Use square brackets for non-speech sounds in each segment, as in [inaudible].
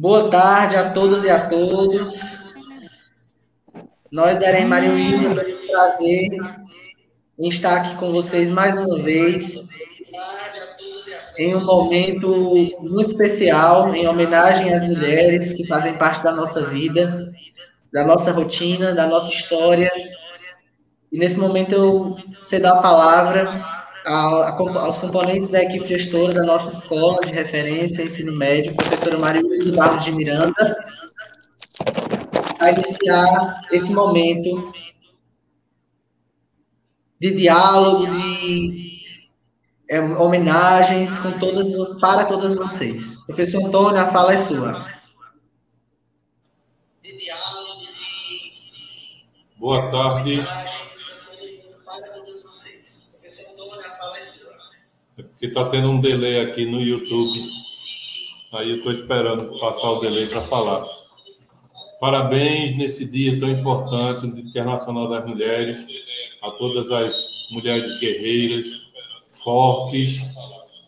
Boa tarde a todas e a todos. Nós da Arém Maria Wilson temos prazer em estar aqui com vocês mais uma vez em um momento muito especial, em homenagem às mulheres que fazem parte da nossa vida, da nossa rotina, da nossa história. E nesse momento eu cedo a palavra aos componentes da equipe gestora da nossa escola de referência, ensino médio, professora Maria Luísa Barros de Miranda, a iniciar esse momento de diálogo, de é, homenagens com todas para todas vocês. Professor Antônio, a fala é sua. Boa tarde. Porque está tendo um delay aqui no YouTube. Aí eu estou esperando passar o delay para falar. Parabéns nesse dia tão importante Internacional das Mulheres, a todas as mulheres guerreiras, fortes,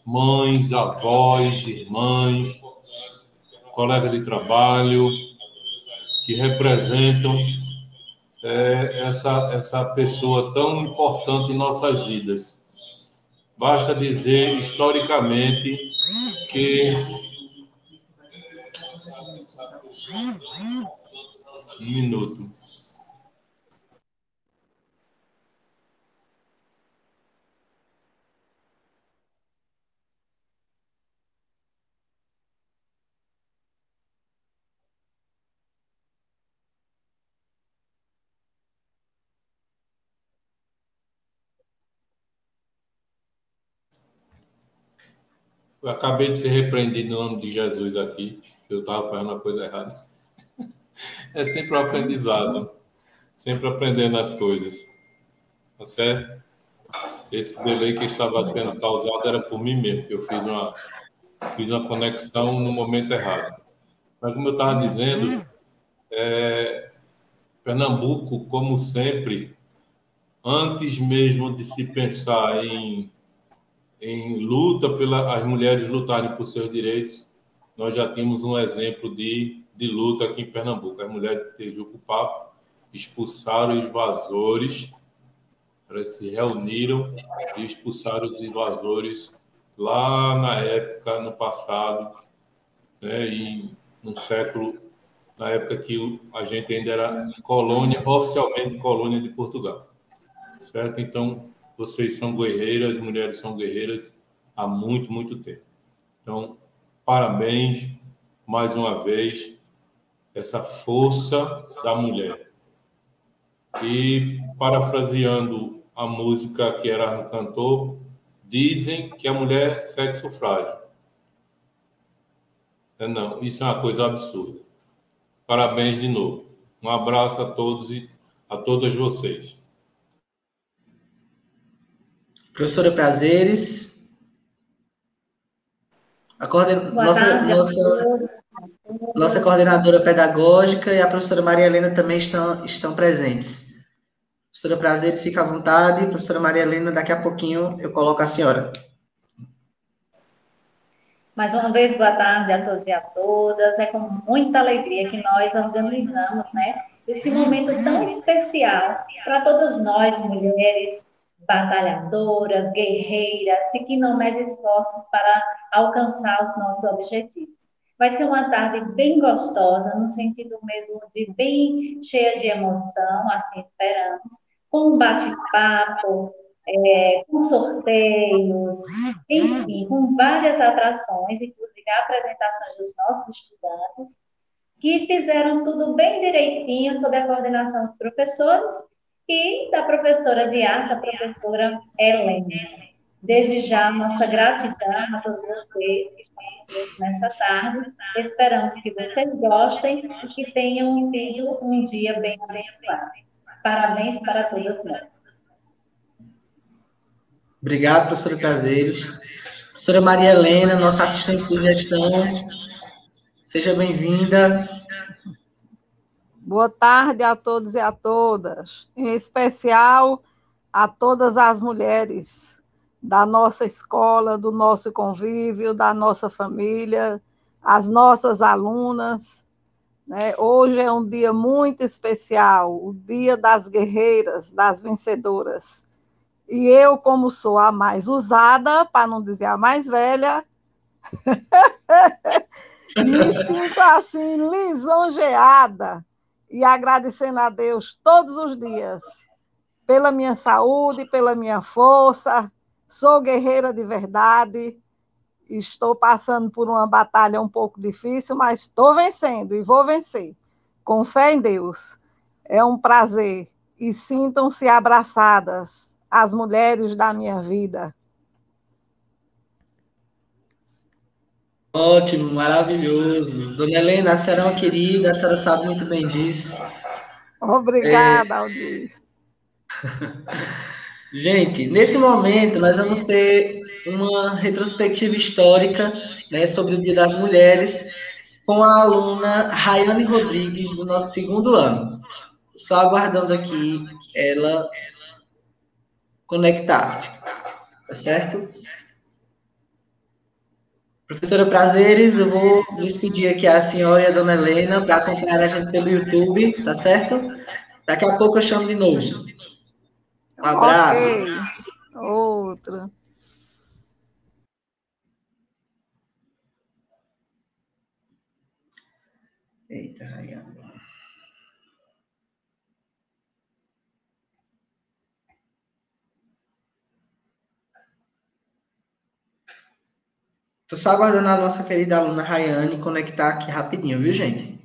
mães, avós, irmãs, colegas de trabalho, que representam é, essa, essa pessoa tão importante em nossas vidas. Basta dizer historicamente que um minuto. Eu acabei de ser repreendido no nome de Jesus aqui, que eu estava fazendo uma coisa errada. [laughs] É sempre um aprendizado, sempre aprendendo as coisas. Tá certo? Esse delay que estava tendo causado era por mim mesmo, que eu fiz uma, fiz uma conexão no momento errado. Mas, como eu estava dizendo, é, Pernambuco, como sempre, antes mesmo de se pensar em em luta pelas mulheres lutarem por seus direitos, nós já tínhamos um exemplo de, de luta aqui em Pernambuco. As mulheres de Tejuco Papo expulsaram os invasores, elas se reuniram e expulsaram os invasores lá na época, no passado, né, e no século, na época que a gente ainda era colônia, oficialmente colônia de Portugal. Certo? Então, vocês são guerreiras, mulheres são guerreiras há muito, muito tempo. Então, parabéns mais uma vez, essa força da mulher. E, parafraseando a música que Erasmo cantou, dizem que a mulher é sexo frágil. É, não, isso é uma coisa absurda. Parabéns de novo. Um abraço a todos e a todas vocês. Professora Prazeres. A coorden... nossa, tarde, nossa, nossa coordenadora pedagógica e a professora Maria Helena também estão, estão presentes. Professora Prazeres, fica à vontade. Professora Maria Helena, daqui a pouquinho eu coloco a senhora. Mais uma vez, boa tarde a todos e a todas. É com muita alegria que nós organizamos, né, esse momento tão especial para todas nós, mulheres, batalhadoras, guerreiras e que não medem esforços para alcançar os nossos objetivos. Vai ser uma tarde bem gostosa, no sentido mesmo de bem cheia de emoção, assim esperamos, com um bate-papo, é, com sorteios, enfim, com várias atrações, inclusive apresentações dos nossos estudantes, que fizeram tudo bem direitinho sob a coordenação dos professores e da professora de arte, a professora Helena. Desde já, nossa gratidão a todos vocês que estão nessa tarde. Esperamos que vocês gostem e que tenham tido um dia bem abençoado. Parabéns para todas nós. Obrigado, professora Prazeres. Professora Maria Helena, nossa assistente de gestão, seja bem-vinda. Boa tarde a todos e a todas, em especial a todas as mulheres da nossa escola, do nosso convívio, da nossa família, as nossas alunas. Né? Hoje é um dia muito especial, o dia das guerreiras, das vencedoras. E eu, como sou a mais usada, para não dizer a mais velha, [laughs] me [laughs] sinto assim lisonjeada e agradecendo a Deus todos os dias pela minha saúde, pela minha força. Sou guerreira de verdade. Estou passando por uma batalha um pouco difícil, mas estou vencendo e vou vencer. Com fé em Deus. É um prazer. E sintam-se abraçadas, as mulheres da minha vida. Ótimo, maravilhoso. Dona Helena, a senhora é uma querida, a senhora sabe muito bem disso. Obrigada, é... Aldir. [laughs] Gente, nesse momento nós vamos ter uma retrospectiva histórica né, sobre o Dia das Mulheres com a aluna Rayane Rodrigues, do nosso segundo ano. Só aguardando aqui ela conectar. Tá certo? Professora Prazeres, eu vou despedir aqui a senhora e a dona Helena para acompanhar a gente pelo YouTube, tá certo? Daqui a pouco eu chamo de novo. Um abraço. Okay. Outra. Eita, Rayane. Estou só aguardando a nossa querida aluna Rayane conectar aqui rapidinho, viu, gente?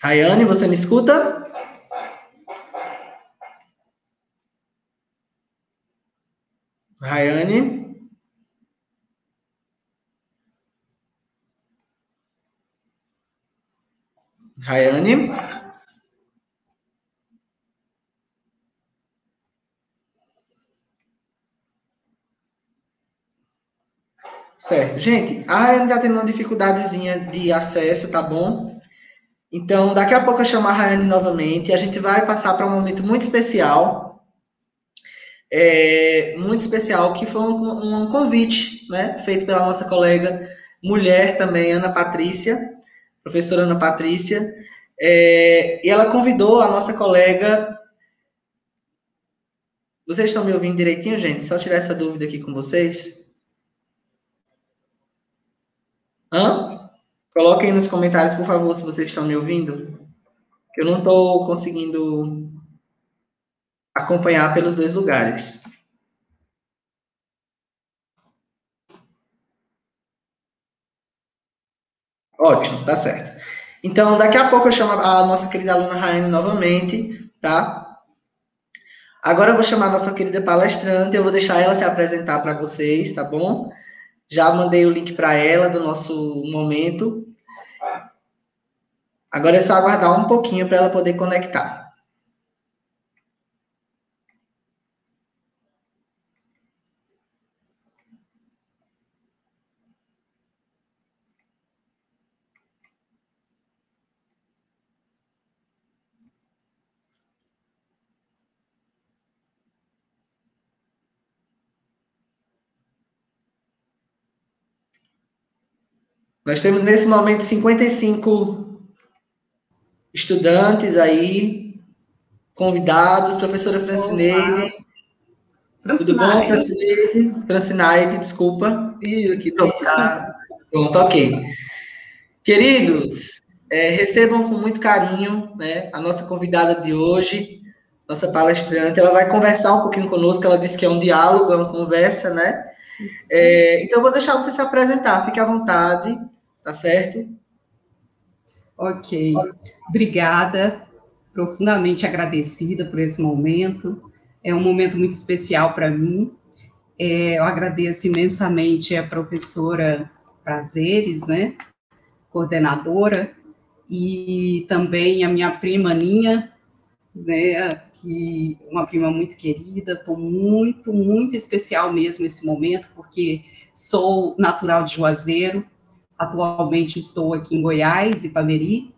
Rayane, você me escuta? Rayane. Rayane. Certo. Gente, a Rayane está tendo uma dificuldadezinha de acesso, tá bom? Então, daqui a pouco eu chamo a Rayane novamente a gente vai passar para um momento muito especial, é, muito especial, que foi um, um, convite né, feito pela nossa colega mulher também, Ana Patrícia, professora Ana Patrícia, é, e ela convidou a nossa colega. Vocês estão me ouvindo direitinho, gente? Só tirar essa dúvida aqui com vocês. Hã? Coloquem nos comentários, por favor, se vocês estão me ouvindo. Eu não estou conseguindo acompanhar pelos dois lugares. Ótimo, tá certo. Então, daqui a pouco eu chamo a nossa querida aluna Raine novamente, tá? Agora eu vou chamar a nossa querida palestrante, eu vou deixar ela se apresentar para vocês, tá bom? Já mandei o link para ela do nosso momento. Agora é só aguardar um pouquinho para ela poder conectar. Nós temos nesse momento 55 estudantes aí, convidados, professora Francineide. Tudo bom, Francineide? Francineide, desculpa. Isso. Tá... Pronto, ok. Queridos, é, recebam com muito carinho né, a nossa convidada de hoje, nossa palestrante. Ela vai conversar um pouquinho conosco. Ela disse que é um diálogo, é uma conversa, né? É, então, eu vou deixar você se apresentar, fique à vontade, tá certo? Ok, obrigada, profundamente agradecida por esse momento. É um momento muito especial para mim. É, eu agradeço imensamente a professora Prazeres, né, coordenadora, e também a minha prima Ninha, né, que uma prima muito querida, estou muito, muito especial mesmo esse momento, porque sou natural de Juazeiro, atualmente estou aqui em Goiás, Ipameri,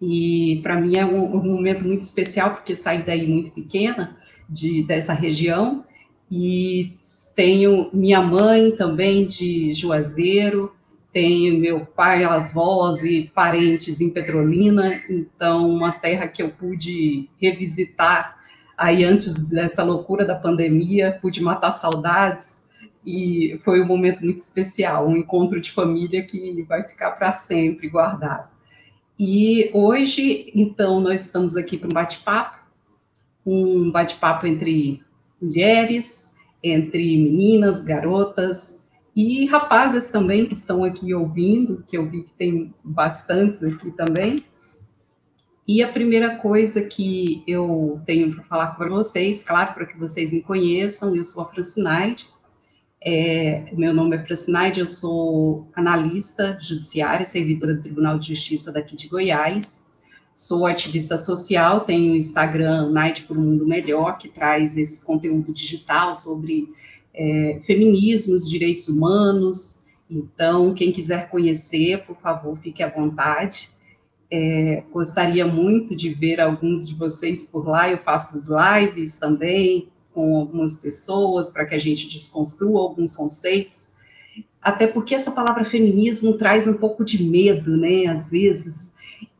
e para mim é um, um, momento muito especial, porque saí daí muito pequena, de, dessa região, e tenho minha mãe também de Juazeiro, tenho meu pai, avós e parentes em Petrolina, então uma terra que eu pude revisitar aí antes dessa loucura da pandemia, pude matar saudades e foi um momento muito especial, um encontro de família que vai ficar para sempre guardado. E hoje, então, nós estamos aqui para um bate-papo, um bate-papo entre mulheres, entre meninas, garotas, e rapazes também que estão aqui ouvindo, que eu vi que tem bastantes aqui também. E a primeira coisa que eu tenho para falar com vocês, claro, para que vocês me conheçam, eu sou a Francinaide, é, meu nome é Francinaide, eu sou analista judiciária, servidora do Tribunal de Justiça daqui de Goiás, sou ativista social, tenho o Instagram Naide por um Mundo Melhor, que traz esse conteúdo digital sobre é, feminismos, direitos humanos. Então, quem quiser conhecer, por favor, fique à vontade. É, gostaria muito de ver alguns de vocês por lá. Eu faço os lives também com algumas pessoas para que a gente desconstrua alguns conceitos. Até porque essa palavra feminismo traz um pouco de medo, né? Às vezes.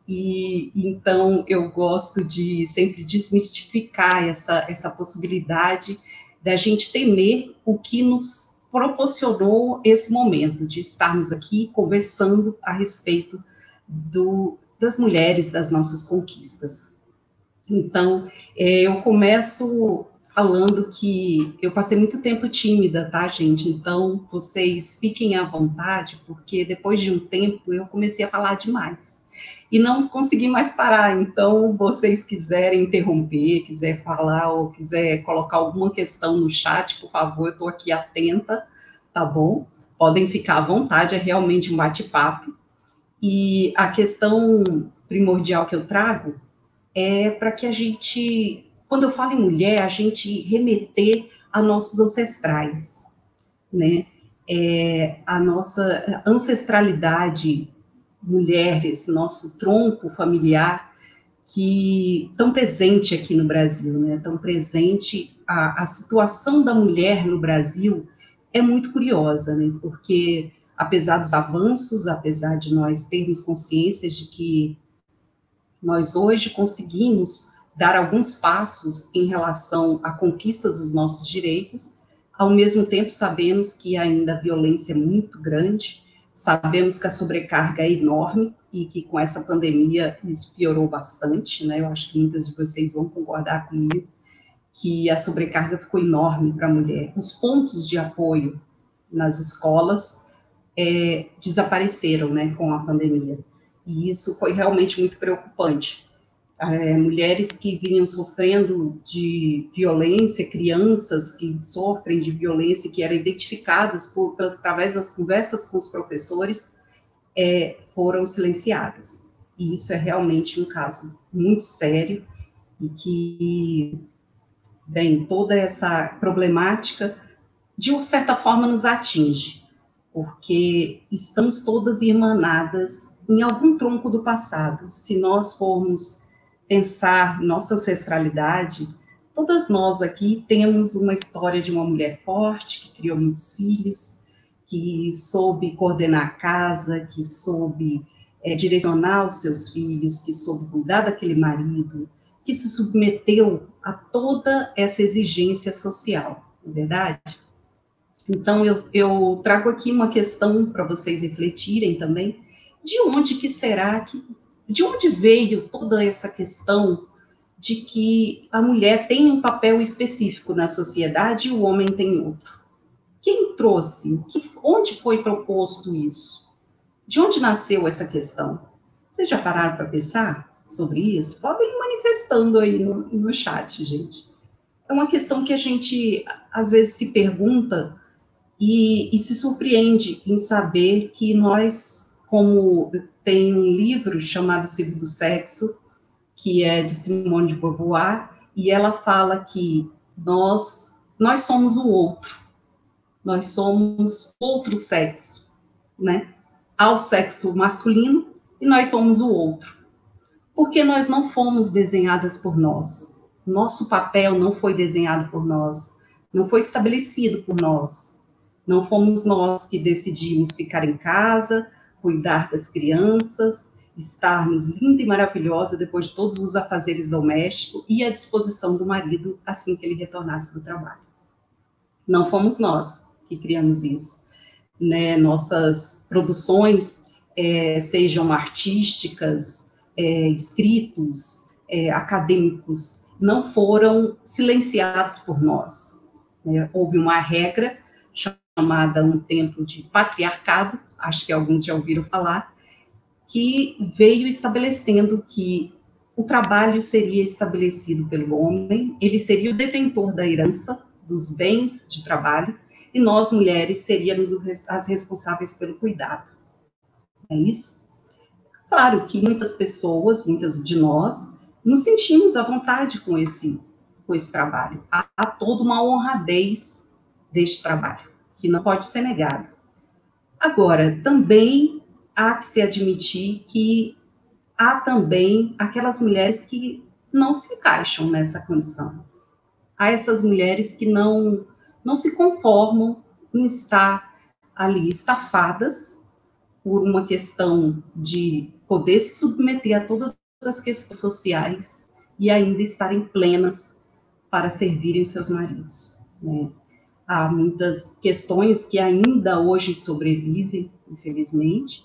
E então eu gosto de sempre desmistificar essa, essa possibilidade da gente temer o que nos proporcionou esse momento de estarmos aqui conversando a respeito do, das mulheres, das nossas conquistas. Então, é, eu começo falando que eu passei muito tempo tímida, tá, gente? Então, vocês fiquem à vontade, porque depois de um tempo eu comecei a falar demais e não consegui mais parar. Então, vocês quiserem interromper, quiser falar ou quiser colocar alguma questão no chat, por favor, eu estou aqui atenta, tá bom? Podem ficar à vontade, é realmente um bate-papo. E a questão primordial que eu trago é para que a gente, quando eu falo em mulher, a gente remeter a nossos ancestrais, né? É, a nossa ancestralidade mulheres, nosso tronco familiar, que tão presente aqui no Brasil, né? Tão presente a, a situação da mulher no Brasil é muito curiosa, né? Porque apesar dos avanços, apesar de nós termos consciência de que nós hoje conseguimos dar alguns passos em relação à conquista dos nossos direitos, ao mesmo tempo sabemos que ainda a violência é muito grande, Sabemos que a sobrecarga é enorme e que com essa pandemia isso piorou bastante, né? Eu acho que muitas de vocês vão concordar comigo que a sobrecarga ficou enorme para a mulher. Os pontos de apoio nas escolas é, desapareceram, né, com a pandemia. E isso foi realmente muito preocupante é, mulheres que vinham sofrendo de violência, crianças que sofrem de violência, que eram identificadas por, pelas, através das conversas com os professores, é, foram silenciadas. E isso é realmente um caso muito sério e que, bem, toda essa problemática, de certa forma, nos atinge, porque estamos todas irmanadas em algum tronco do passado. Se nós formos pensar nossa ancestralidade, todas nós aqui temos uma história de uma mulher forte, que criou muitos filhos, que soube coordenar a casa, que soube é, direcionar os seus filhos, que soube cuidar daquele marido, que se submeteu a toda essa exigência social, não é verdade? Então, eu, eu trago aqui uma questão para vocês refletirem também, de onde que será que de onde veio toda essa questão de que a mulher tem um papel específico na sociedade e o homem tem outro? Quem trouxe? onde foi proposto isso? De onde nasceu essa questão? Vocês já pararam para pensar sobre isso? Podem ir manifestando aí no, no chat, gente. É uma questão que a gente às vezes se pergunta e, e se surpreende em saber que nós, como tem um livro chamado Segundo Sexo, que é de Simone de Beauvoir, e ela fala que nós, nós somos o outro, nós somos outro sexo, né? Ao sexo masculino e nós somos o outro. Porque nós não fomos desenhadas por nós. Nosso papel não foi desenhado por nós, não foi estabelecido por nós. Não fomos nós que decidimos ficar em casa, cuidar das crianças, estarmos linda e maravilhosa depois de todos os afazeres domésticos e à disposição do marido assim que ele retornasse do trabalho. Não fomos nós que criamos isso. Né? Nossas produções, é, sejam artísticas, é, escritos, é, acadêmicos, não foram silenciados por nós. Né? Houve uma regra chamada um tempo de patriarcado, acho que alguns já ouviram falar, que veio estabelecendo que o trabalho seria estabelecido pelo homem, ele seria o detentor da herança, dos bens de trabalho, e nós, mulheres, seríamos as responsáveis pelo cuidado. É isso? Claro que muitas pessoas, muitas de nós, nos sentimos à vontade com esse, com esse trabalho. Há, há toda uma honradez deste trabalho, que não pode ser negada. Agora, também há que se admitir que há também aquelas mulheres que não se encaixam nessa condição. Há essas mulheres que não, não se conformam em estar ali estafadas por uma questão de poder se submeter a todas as questões sociais e ainda estarem plenas para servirem seus maridos. Né? Há muitas questões que ainda hoje sobrevivem, infelizmente,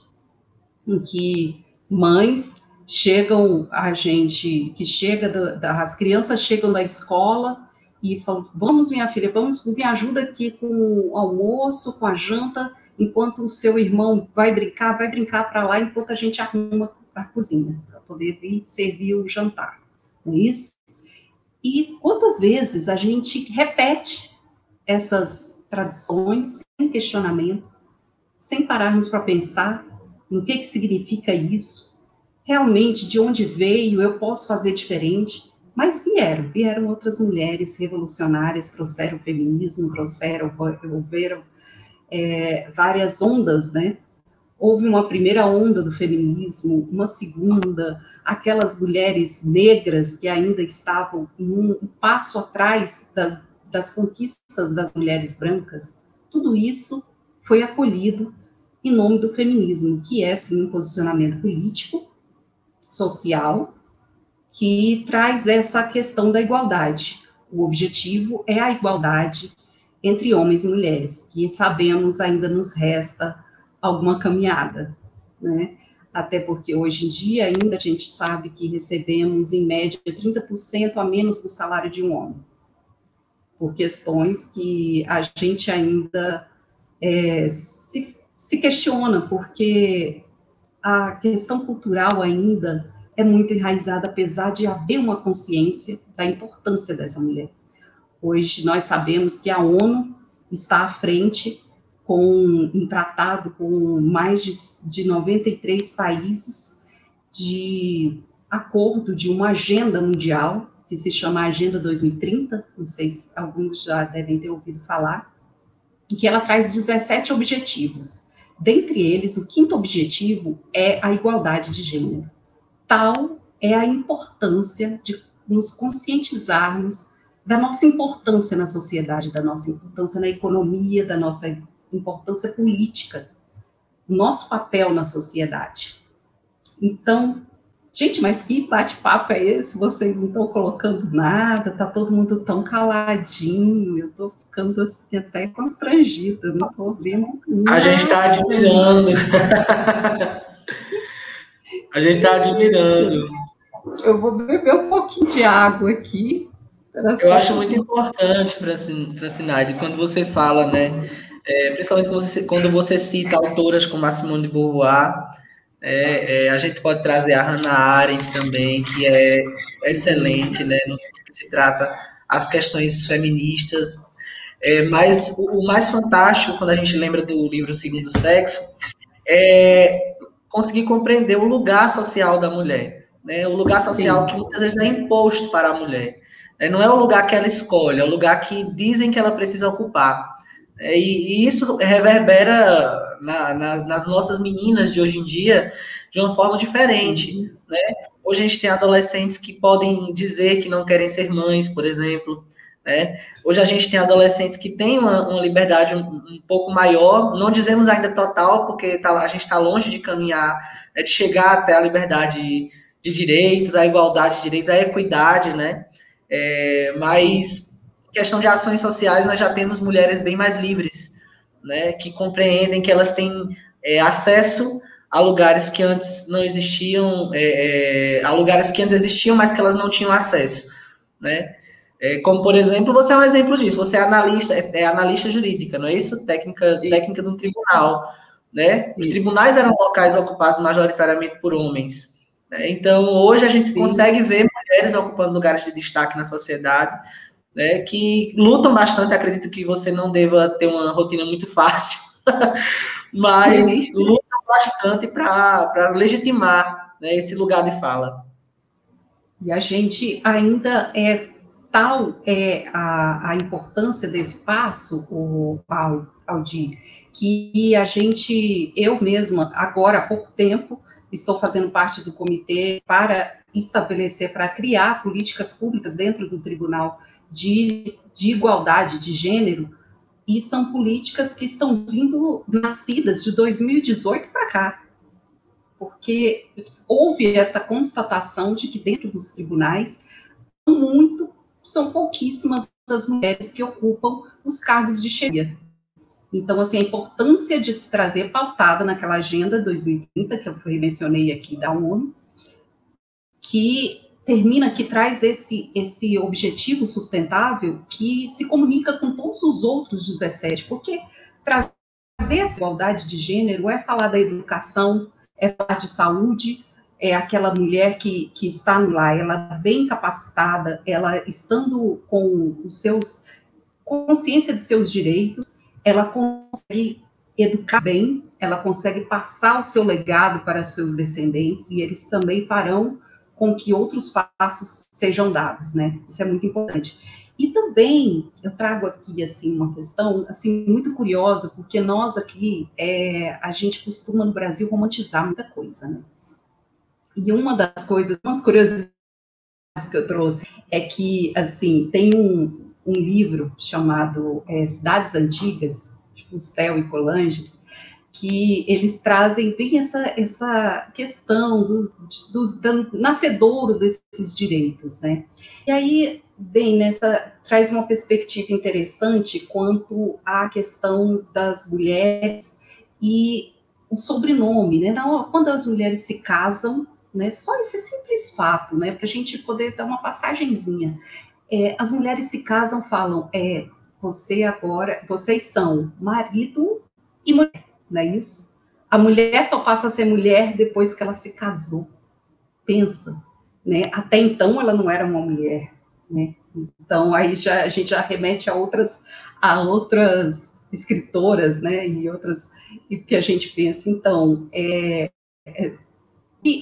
em que mães chegam a gente que chega da, da, as crianças chegam da escola e falam vamos minha filha vamos me ajuda aqui com o almoço com a janta enquanto o seu irmão vai brincar vai brincar para lá enquanto a gente arruma a cozinha para poder vir servir o jantar não é isso? E quantas vezes a gente repete essas tradições sem questionamento sem pararmos para pensar o que, que significa isso, realmente de onde veio, eu posso fazer diferente. Mas vieram, vieram outras mulheres revolucionárias, trouxeram o feminismo, trouxeram, houveram é, várias ondas, né? Houve uma primeira onda do feminismo, uma segunda, aquelas mulheres negras que ainda estavam um passo atrás das, das conquistas das mulheres brancas, tudo isso foi acolhido em nome do feminismo, que é, sim, um posicionamento político, social, que traz essa questão da igualdade. O objetivo é a igualdade entre homens e mulheres, que sabemos ainda nos resta alguma caminhada, né? Até porque hoje em dia ainda a gente sabe que recebemos em média 30% a menos do salário de um homem, por questões que a gente ainda é, se se questiona, porque a questão cultural ainda é muito enraizada, apesar de haver uma consciência da importância dessa mulher. Hoje nós sabemos que a ONU está à frente com um tratado com mais de, de 93 países de acordo de uma agenda mundial que se chama Agenda 2030, não sei se alguns já devem ter ouvido falar, que ela traz 17 objetivos. Dentre eles, o quinto objetivo é a igualdade de gênero. Tal é a importância de nos conscientizarmos da nossa importância na sociedade, da nossa importância na economia, da nossa importância política, nosso papel na sociedade. Então, gente, mas que bate-papo é esse? Vocês não estão colocando nada, tá todo mundo tão caladinho, eu estou ficando assim até constrangida, não estou vendo nada. A gente está admirando. A gente está admirando. Eu vou beber um pouquinho de água aqui. Eu acho muito importante para a Sinade, quando você fala, né? É, principalmente quando você, quando você cita autoras como a Simone de Beauvoir, é, é, a gente pode trazer a Hannah Arendt também, que é excelente, né? No que se trata as questões feministas. É, mas o, o mais fantástico, quando a gente lembra do livro Segundo Sexo, é conseguir compreender o lugar social da mulher. né? O lugar social Sim. que muitas vezes é imposto para a mulher. Né? Não é o lugar que ela escolhe, é o lugar que dizem que ela precisa ocupar. É, e, e, isso reverbera na, na, nas nossas meninas de hoje em dia de uma forma diferente. Né? Hoje a gente tem adolescentes que podem dizer que não querem ser mães, por exemplo. Né? Hoje a gente tem adolescentes que têm uma, uma liberdade um, um, pouco maior, não dizemos ainda total, porque tá, a gente está longe de caminhar, né, de chegar até a liberdade de direitos, a igualdade de direitos, a equidade, né? É, mas questão de ações sociais, nós já temos mulheres bem mais livres, né? Que compreendem que elas têm é, acesso a lugares que antes não existiam, é, é, a lugares que antes existiam, mas que elas não tinham acesso, né? É, como, por exemplo, você é um exemplo disso, você é analista, é, é analista jurídica, não é isso? Técnica, técnica de um tribunal, né? Os isso. tribunais eram locais ocupados majoritariamente por homens, né? Então, hoje a gente Sim. consegue ver mulheres ocupando lugares de destaque na sociedade, né? Que lutam bastante, acredito que você não deva ter uma rotina muito fácil, [laughs] mas Sim. lutam bastante para legitimar né, esse lugar de fala. E a gente ainda é tal é a, a importância desse passo, o Paulo, Aldir, que a gente, eu mesma, agora há pouco tempo, estou fazendo parte do comitê para estabelecer, para criar políticas públicas dentro do Tribunal de, de Igualdade de Gênero, e são políticas que estão vindo nascidas de 2018 para cá, porque houve essa constatação de que dentro dos tribunais muito são pouquíssimas as mulheres que ocupam os cargos de chefia. Então, assim, a importância de se trazer pautada naquela agenda 2030, que eu mencionei aqui da ONU, que termina, que traz esse, esse objetivo sustentável que se comunica com todos os outros 17, porque trazer essa igualdade de gênero é falar da educação, é falar de saúde, é aquela mulher que, que está lá, ela bem capacitada, ela estando com os seus consciência de seus direitos, ela consegue educar bem, ela consegue passar o seu legado para seus descendentes e eles também farão com que outros passos sejam dados, né? Isso é muito importante. E também eu trago aqui assim uma questão assim muito curiosa, porque nós aqui é, a gente costuma no Brasil romantizar muita coisa, né? E uma das coisas, umas curiosidades que eu trouxe é que, assim, tem um, um livro chamado é, Cidades Antigas, de Fustel e Colanges, que eles trazem bem essa, essa questão dos, dos, do nascedouro desses direitos, né? E aí, bem, nessa traz uma perspectiva interessante quanto à questão das mulheres e o sobrenome, né? Quando as mulheres se casam, né? Só esse simples fato, né? Para a gente poder dar uma passagenzinha. É, as mulheres se casam, falam, é, você agora, vocês são marido e mulher, não é isso? A mulher só passa a ser mulher depois que ela se casou. Pensa, né? Até então ela não era uma mulher, né? Então aí já a gente já remete a outras a outras escritoras, né? E outras e que a gente pensa então é, é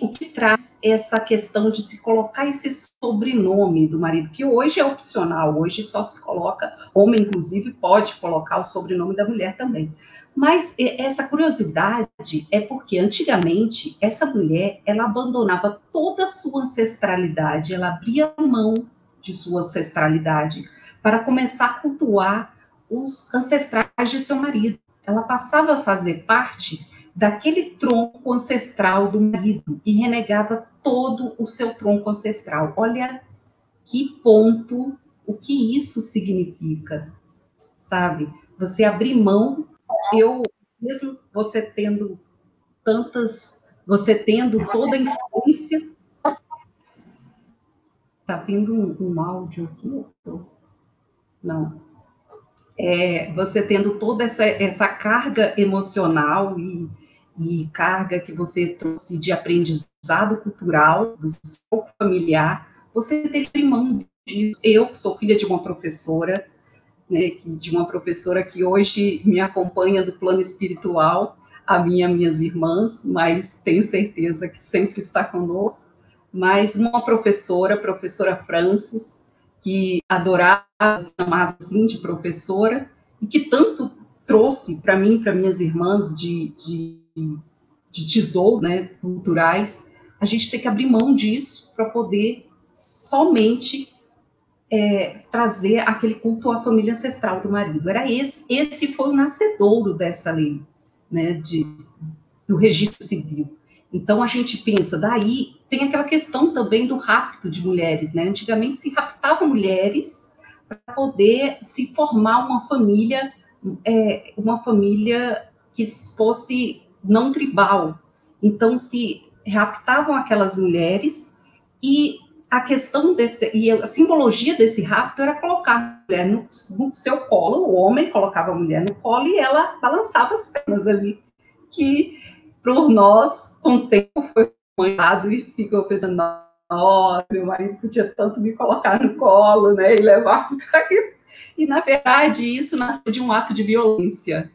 o que traz essa questão de se colocar esse sobrenome do marido, que hoje é opcional, hoje só se coloca, homem inclusive pode colocar o sobrenome da mulher também. Mas essa curiosidade é porque antigamente essa mulher, ela abandonava toda a sua ancestralidade, ela abria mão de sua ancestralidade para começar a cultuar os ancestrais de seu marido. Ela passava a fazer parte daquele tronco ancestral do marido e renegava todo o seu tronco ancestral. Olha que ponto, o que isso significa, sabe? Você abrir mão, eu mesmo você tendo tantas, você tendo toda a influência. Tá vindo um, um áudio aqui? Não é, você tendo toda essa, essa carga emocional e, e carga que você trouxe de aprendizado cultural, do seu familiar, você teria mão disso. Eu, que sou filha de uma professora, né, que, de uma professora que hoje me acompanha do plano espiritual, a minha minhas irmãs, mas tenho certeza que sempre está conosco, mas uma professora, professora Francis, que adorava chamar assim de professora, e que tanto trouxe para mim, para minhas irmãs, de, de, de tesouro né, culturais, a gente tem que abrir mão disso para poder somente é, trazer aquele culto à família ancestral do marido. Era esse, esse foi o nascedouro dessa lei, né, de, do registro civil. Então a gente pensa, daí tem aquela questão também do rapto de mulheres, né? Antigamente se raptavam mulheres para poder se formar uma família, é, uma família que fosse não tribal. Então se raptavam aquelas mulheres e a questão desse e a simbologia desse rapto era colocar a mulher no, no seu colo, o homem colocava a mulher no colo e ela balançava as pernas ali, que por nós, com o tempo, foi manhado e ficou pensando, nossa, meu marido podia tanto me colocar no colo, né, e levar para. E, na verdade, isso nasceu de um ato de violência.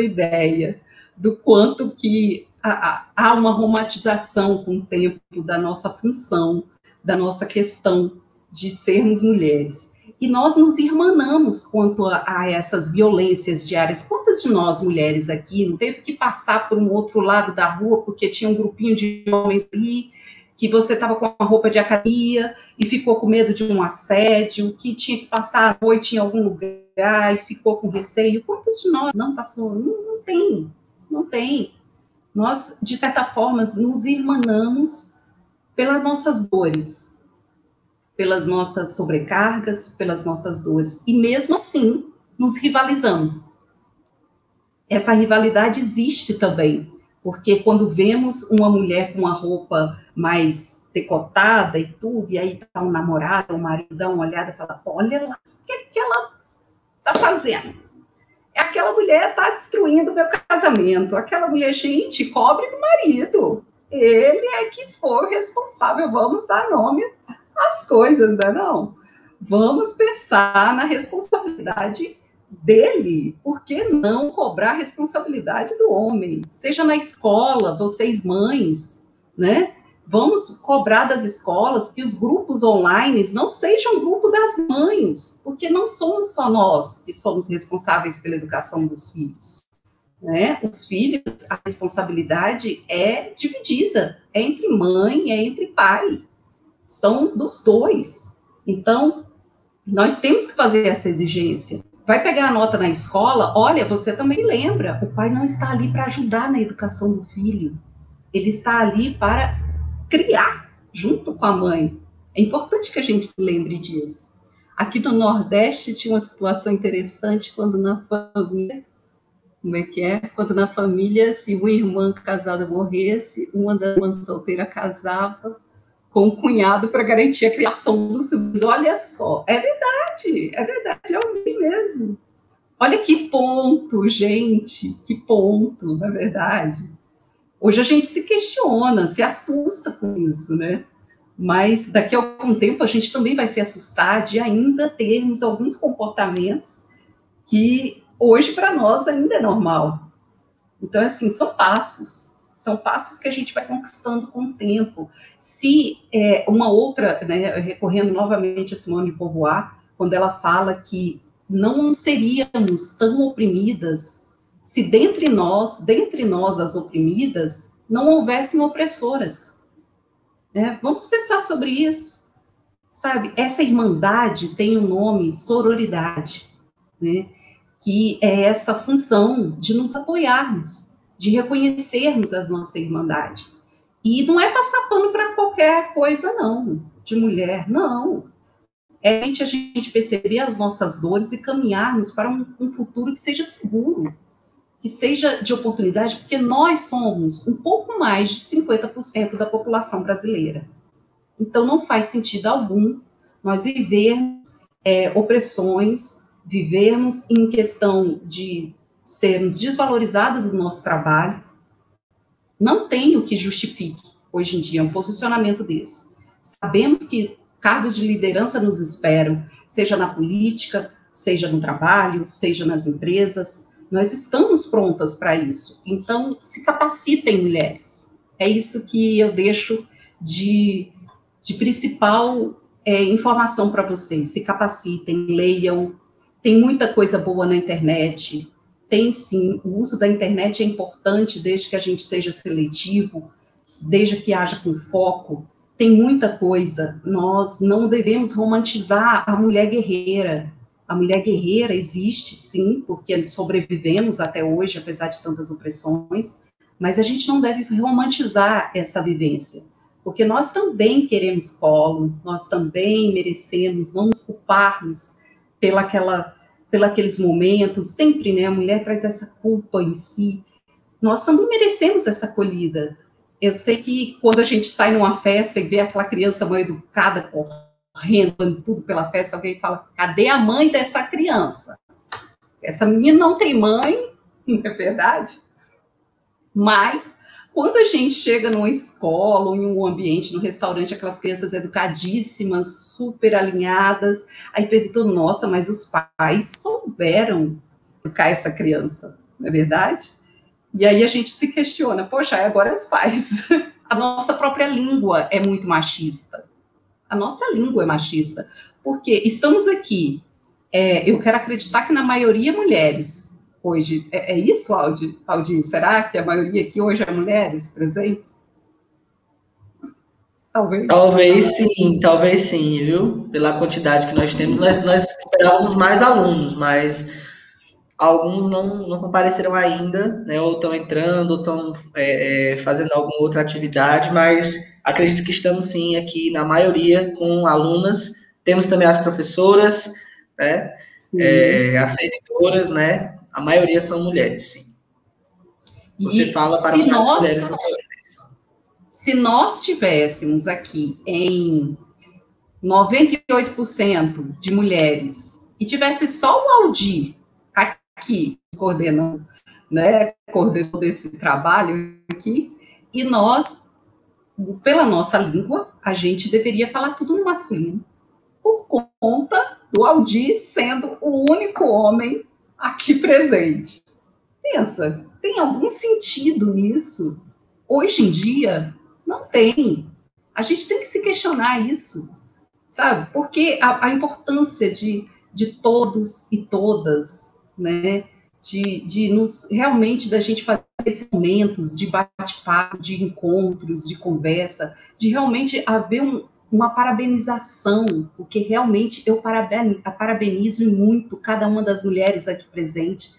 Ideia do quanto que há uma romantização com o tempo da nossa função, da nossa questão de sermos mulheres e nós nos irmanamos quanto a, a, essas violências diárias. Quantas de nós, mulheres aqui, não teve que passar por um outro lado da rua porque tinha um grupinho de homens ali, que você estava com a roupa de academia e ficou com medo de um assédio, que tinha que passar a noite em algum lugar e ficou com receio. Quantas de nós não passou? Não, não tem, não tem. Nós, de certa forma, nos irmanamos pelas nossas dores, pelas nossas sobrecargas, pelas nossas dores. E mesmo assim, nos rivalizamos. Essa rivalidade existe também, porque quando vemos uma mulher com uma roupa mais decotada e tudo, e aí tá um namorado, um marido dá uma olhada e fala: Olha lá, o que, é que ela tá fazendo? Aquela mulher tá destruindo meu casamento. Aquela mulher, gente, cobre do marido. Ele é que foi responsável. Vamos dar nome as coisas, né? Não. Vamos pensar na responsabilidade dele. Por que não cobrar a responsabilidade do homem? Seja na escola, vocês mães, né? Vamos cobrar das escolas que os grupos online não sejam grupo das mães, porque não somos só nós que somos responsáveis pela educação dos filhos. Né? Os filhos, a responsabilidade é dividida, é entre mãe, é entre pai são dos dois. Então, nós temos que fazer essa exigência. Vai pegar a nota na escola, olha, você também lembra, o pai não está ali para ajudar na educação do filho. Ele está ali para criar junto com a mãe. É importante que a gente se lembre disso. Aqui no Nordeste tinha uma situação interessante quando na família, como é que é? Quando na família, se uma irmã casada morresse, uma das irmãs solteira casava, com o cunhado para garantir a criação dos filhos. Olha só, é verdade, é verdade, é o mesmo. Olha que ponto, gente, que ponto, na verdade. Hoje a gente se questiona, se assusta com isso, né? Mas daqui a algum tempo a gente também vai se assustar de ainda termos alguns comportamentos que hoje para nós ainda é normal. Então, assim, são passos, são passos que a gente vai conquistando com o tempo. Se é, uma outra, né, recorrendo novamente a Simone de Beauvoir, quando ela fala que não seríamos tão oprimidas se dentre nós, dentre nós as oprimidas, não houvessem opressoras. Né? Vamos pensar sobre isso. Sabe, essa irmandade tem o um nome sororidade, né? que é essa função de nos apoiarmos de reconhecermos a nossa irmandade. E não é passar pano para qualquer coisa, não, de mulher, não. É a gente perceber as nossas dores e caminharmos para um, um futuro que seja seguro, que seja de oportunidade, porque nós somos um pouco mais de 50% da população brasileira. Então, não faz sentido algum nós vivermos é, opressões, vivermos em questão de sermos desvalorizadas no nosso trabalho, não tem o que justifique, hoje em dia, um posicionamento desse. Sabemos que cargos de liderança nos esperam, seja na política, seja no trabalho, seja nas empresas. Nós estamos prontas para isso. Então, se capacitem, mulheres. É isso que eu deixo de, de principal é, informação para vocês. Se capacitem, leiam. Tem muita coisa boa na internet. Tem sim, o uso da internet é importante desde que a gente seja seletivo, desde que haja com foco. Tem muita coisa. Nós não devemos romantizar a mulher guerreira. A mulher guerreira existe sim, porque sobrevivemos até hoje, apesar de tantas opressões, mas a gente não deve romantizar essa vivência, porque nós também queremos colo, nós também merecemos não nos culparmos pelaquela, pelaqueles momentos, sempre, né, a mulher traz essa culpa em si, nós também merecemos essa acolhida. Eu sei que quando a gente sai numa festa e vê aquela criança mal educada, correndo, tudo pela festa, alguém fala, cadê a mãe dessa criança? Essa menina não tem mãe, [laughs] não é verdade? Mas quando a gente chega numa escola ou em um ambiente, no restaurante, aquelas crianças educadíssimas, super alinhadas, aí perguntou, nossa, mas os pais souberam educar essa criança, não é verdade? E aí a gente se questiona, poxa, agora é os pais. [laughs] A nossa própria língua é muito machista. A nossa língua é machista. Porque estamos aqui, é, eu quero acreditar que na maioria mulheres, hoje. É, é isso, Aldi? Será que a maioria aqui hoje é mulheres presentes? Talvez. Talvez sim, talvez sim, viu? Pela quantidade que nós temos, nós, nós esperávamos mais alunos, mas alguns não, não compareceram ainda, né? Ou estão entrando, ou estão é, é, fazendo alguma outra atividade, mas acredito que estamos sim aqui, na maioria, com alunas. Temos também as professoras, né? Sim, é, sim. as servidoras, né? A maioria são mulheres, sim. Você e fala para se nós, mulheres. Se nós tivéssemos aqui em 98% de mulheres e tivesse só o Aldir aqui coordenando, né, coordenando esse trabalho aqui, e nós, pela nossa língua, a gente deveria falar tudo no masculino, por conta do Aldir sendo o único homem aqui presente. Pensa, tem algum sentido nisso? Hoje em dia, não tem. A gente tem que se questionar isso, sabe? Porque a, a importância de, de todos e todas, né? De, de nos realmente da gente fazer esses momentos de bate-papo, de encontros, de conversa, de realmente haver um, uma parabenização, porque realmente eu parabenizo muito cada uma das mulheres aqui presente,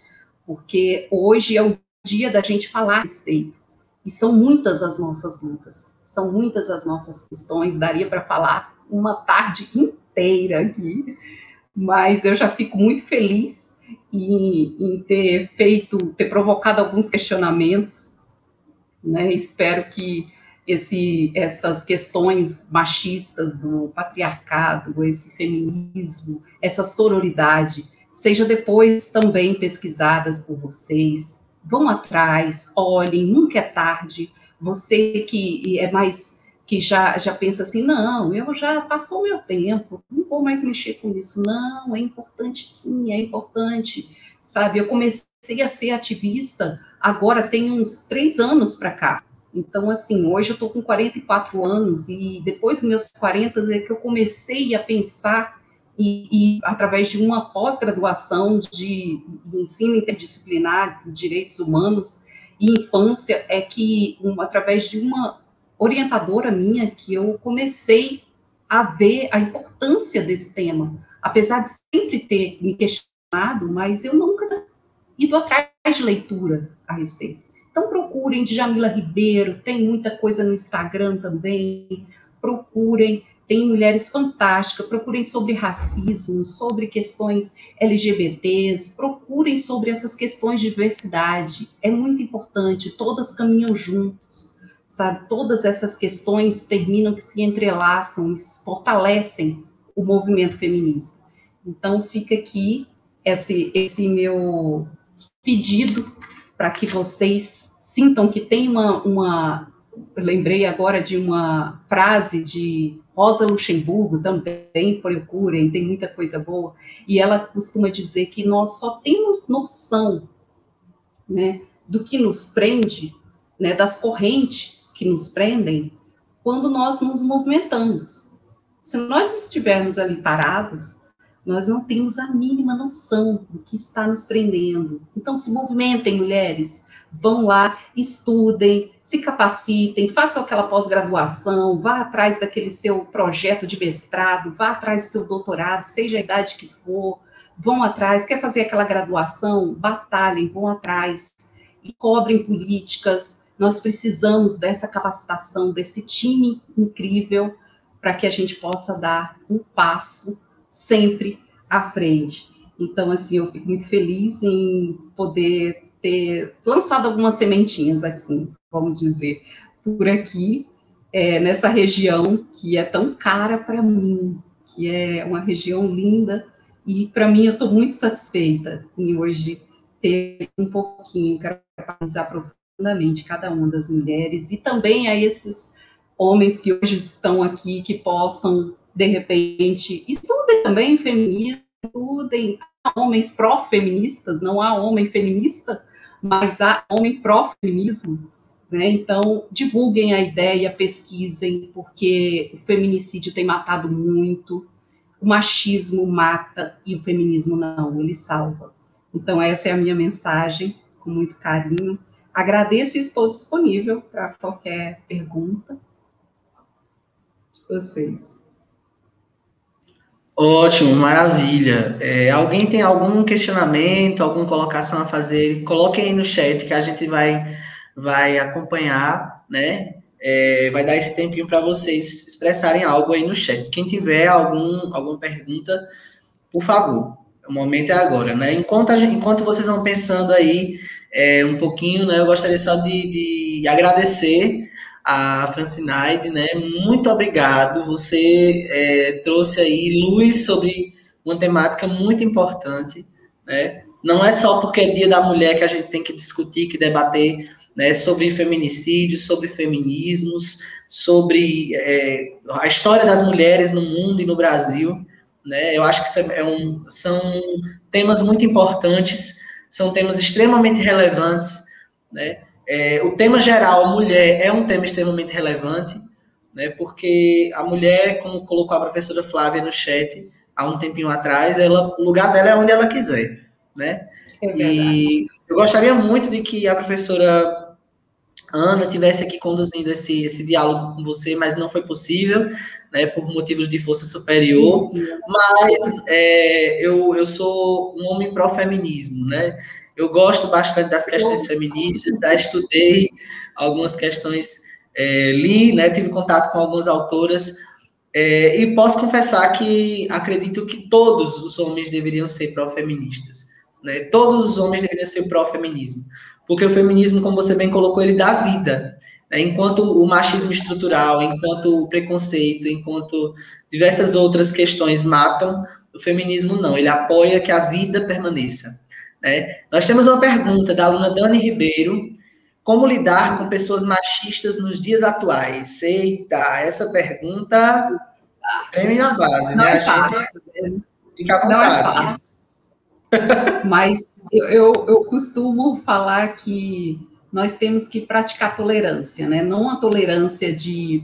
porque hoje é o dia da gente falar a respeito. E são muitas as nossas lutas, são muitas as nossas questões, daria para falar uma tarde inteira aqui, mas eu já fico muito feliz em, em ter feito, ter provocado alguns questionamentos, né? Espero que esse, essas questões machistas do patriarcado, esse feminismo, essa sororidade, seja depois também pesquisadas por vocês. Vão atrás, olhem, nunca é tarde. Você que é mais que já, já pensa assim, não, eu já passou o meu tempo, não vou mais mexer com isso. Não, é importante sim, é importante. Sabe, eu comecei a ser ativista agora tem uns três anos para cá. Então, assim, hoje eu estou com 44 anos e depois dos meus 40 é que eu comecei a pensar e, e através de uma pós-graduação de, ensino interdisciplinar direitos humanos e infância, é que um, através de uma orientadora minha que eu comecei a ver a importância desse tema, apesar de sempre ter me questionado, mas eu nunca ido atrás de leitura a respeito. Então procurem Djamila Ribeiro, tem muita coisa no Instagram também. Procurem, tem mulheres fantásticas, procurem sobre racismo, sobre questões LGBTs, procurem sobre essas questões de diversidade. É muito importante, todas caminham juntos, sabe? Todas essas questões terminam que se entrelaçam fortalecem o movimento feminista. Então fica aqui esse, esse meu pedido para que vocês sintam que tem uma, uma. Lembrei agora de uma frase de Rosa Luxemburgo, também procurem, tem muita coisa boa, e ela costuma dizer que nós só temos noção né, do que nos prende, né, das correntes que nos prendem, quando nós nos movimentamos. Se nós estivermos ali parados, nós não temos a mínima noção do que está nos prendendo. Então, se movimentem, mulheres, vão lá, estudem, se capacitem, façam aquela pós-graduação, vá atrás daquele seu projeto de mestrado, vá atrás do seu doutorado, seja a idade que for, vão atrás, quer fazer aquela graduação, batalhem, vão atrás e cobrem políticas. Nós precisamos dessa capacitação, desse time incrível, para que a gente possa dar um passo sempre à frente. Então, assim, eu fico muito feliz em poder ter lançado algumas sementinhas, assim, vamos dizer, por aqui, é, nessa região que é tão cara para mim, que é uma região linda, e para mim eu estou muito satisfeita em hoje ter um pouquinho, quero parabenizar profundamente cada uma das mulheres e também a esses homens que hoje estão aqui, que possam, de repente, estudem também feminismo, estudem homens pró-feministas, não há homem feminista, mas há homem pró-feminismo. Né? Então, divulguem a ideia, pesquisem, porque o feminicídio tem matado muito, o machismo mata e o feminismo não, ele salva. Então, essa é a minha mensagem, com muito carinho. Agradeço e estou disponível para qualquer pergunta. Vocês. Ótimo, maravilha. É, alguém tem algum questionamento, alguma colocação a fazer? Coloquem aí no chat que a gente vai, vai acompanhar, né? É, vai dar esse tempinho para vocês expressarem algo aí no chat. Quem tiver algum, alguma pergunta, por favor, o momento é agora, né? Enquanto, enquanto vocês vão pensando aí é, um pouquinho, né? Eu gostaria só de, de agradecer a Francinaide, né? Muito obrigado. Você é, trouxe aí luz sobre uma temática muito importante, né? Não é só porque é Dia da Mulher que a gente tem que discutir, que debater, né? Sobre feminicídio, sobre feminismos, sobre é, a história das mulheres no mundo e no Brasil, né? Eu acho que é um, são temas muito importantes, são temas extremamente relevantes, né? É, o tema geral, mulher, é um tema extremamente relevante, né, porque a mulher, como colocou a professora Flávia no chat há um tempinho atrás, ela, o lugar dela é onde ela quiser, né? É e eu gostaria muito de que a professora Ana tivesse aqui conduzindo esse, esse diálogo com você, mas não foi possível, né, por motivos de força superior. Mas é, eu, eu sou um homem pró-feminismo, né? Eu gosto bastante das questões feministas, já estudei algumas questões, é, li, né, tive contato com algumas autoras, é, e posso confessar que acredito que todos os homens deveriam ser pró-feministas. Né? Todos os homens deveriam ser pró-feminismo. Porque o feminismo, como você bem colocou, ele dá vida. Né? Enquanto o machismo estrutural, enquanto o preconceito, enquanto diversas outras questões matam, o feminismo não. Ele apoia que a vida permaneça. Né? Nós temos uma pergunta da aluna Dani Ribeiro. Como lidar com pessoas machistas nos dias atuais? Eita, essa pergunta treme na base, Não né? É fácil. Fica à vontade. Não é fácil. Mas eu, eu, costumo falar que nós temos que praticar tolerância, né? Não a tolerância de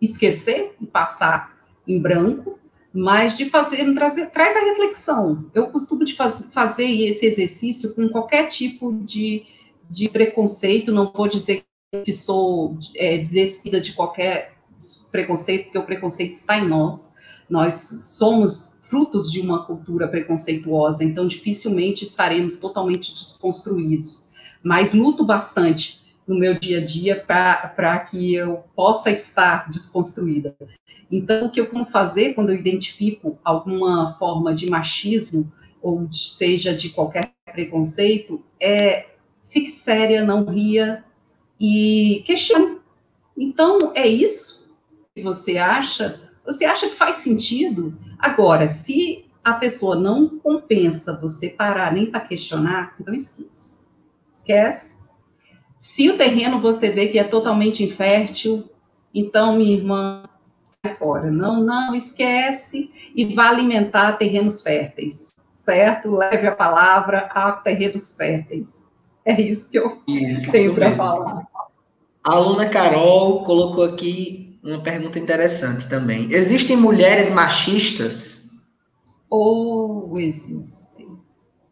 esquecer e passar em branco, mas de fazer, trazer, traz a reflexão. Eu costumo de faz, fazer esse exercício com qualquer tipo de, de preconceito, não vou dizer que sou é, despida de qualquer preconceito, porque o preconceito está em nós, nós somos frutos de uma cultura preconceituosa, então dificilmente estaremos totalmente desconstruídos, mas luto bastante no meu dia a dia para que eu possa estar desconstruída. Então, o que eu costumo fazer quando eu identifico alguma forma de machismo, ou seja, de qualquer preconceito, é fique séria, não ria e questione. Então, é isso que você acha? Você acha que faz sentido? Agora, se a pessoa não compensa você parar nem para questionar, então esquece. Esquece. Se o terreno você vê que é totalmente infértil, então, minha irmã, fora. Não, não esquece e vá alimentar terrenos férteis, certo? Leve a palavra a terrenos férteis. É isso que eu isso, tenho para falar. A aluna Carol colocou aqui uma pergunta interessante também. Existem mulheres machistas? Ou existem,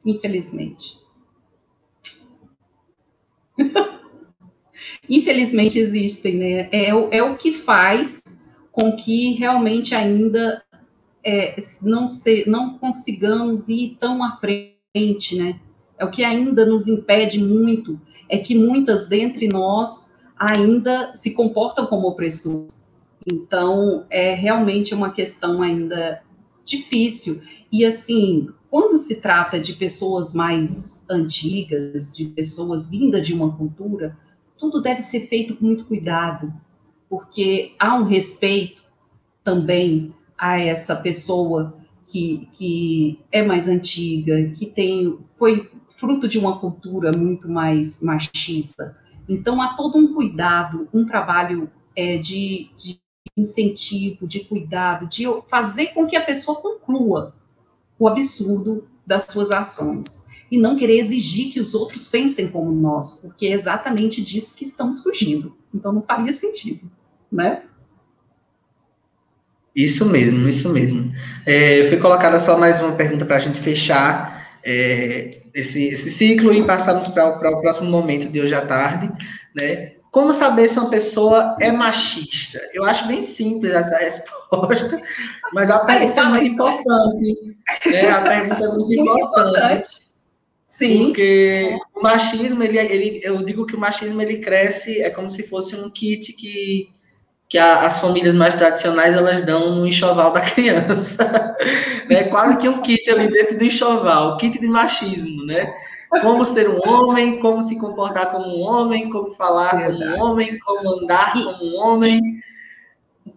infelizmente. [laughs] infelizmente existem, né? É, é o que faz com que realmente ainda é, não, se, não consigamos ir tão à frente, né? É o que ainda nos impede muito, é que muitas dentre nós ainda se comportam como opressores. Então, é realmente uma questão ainda difícil. E, assim, quando se trata de pessoas mais antigas, de pessoas vindas de uma cultura, tudo deve ser feito com muito cuidado, porque há um respeito também a essa pessoa que, que é mais antiga, que tem foi fruto de uma cultura muito mais machista. Então, há todo um cuidado, um trabalho é, de, de incentivo, de cuidado, de fazer com que a pessoa conclua o absurdo das suas ações e não querer exigir que os outros pensem como nós, porque é exatamente disso que estamos fugindo. Então não faria sentido, né? Isso mesmo, isso mesmo. É, foi colocada só mais uma pergunta para a gente fechar é, esse, esse ciclo e passarmos para o próximo momento de hoje à tarde, né? Como saber se uma pessoa é machista? Eu acho bem simples essa [laughs] resposta, mas a pergunta é muito importante. Né? A pergunta é muito importante. Sim. Porque o machismo, ele, ele, eu digo que o machismo ele cresce, é como se fosse um kit que que a, as famílias mais tradicionais elas dão no enxoval da [laughs] criança. é quase que um kit ali dentro do enxoval, kit de machismo, né? Como ser um homem, como se comportar como um homem, como falar Verdade. como um homem, como andar como um homem.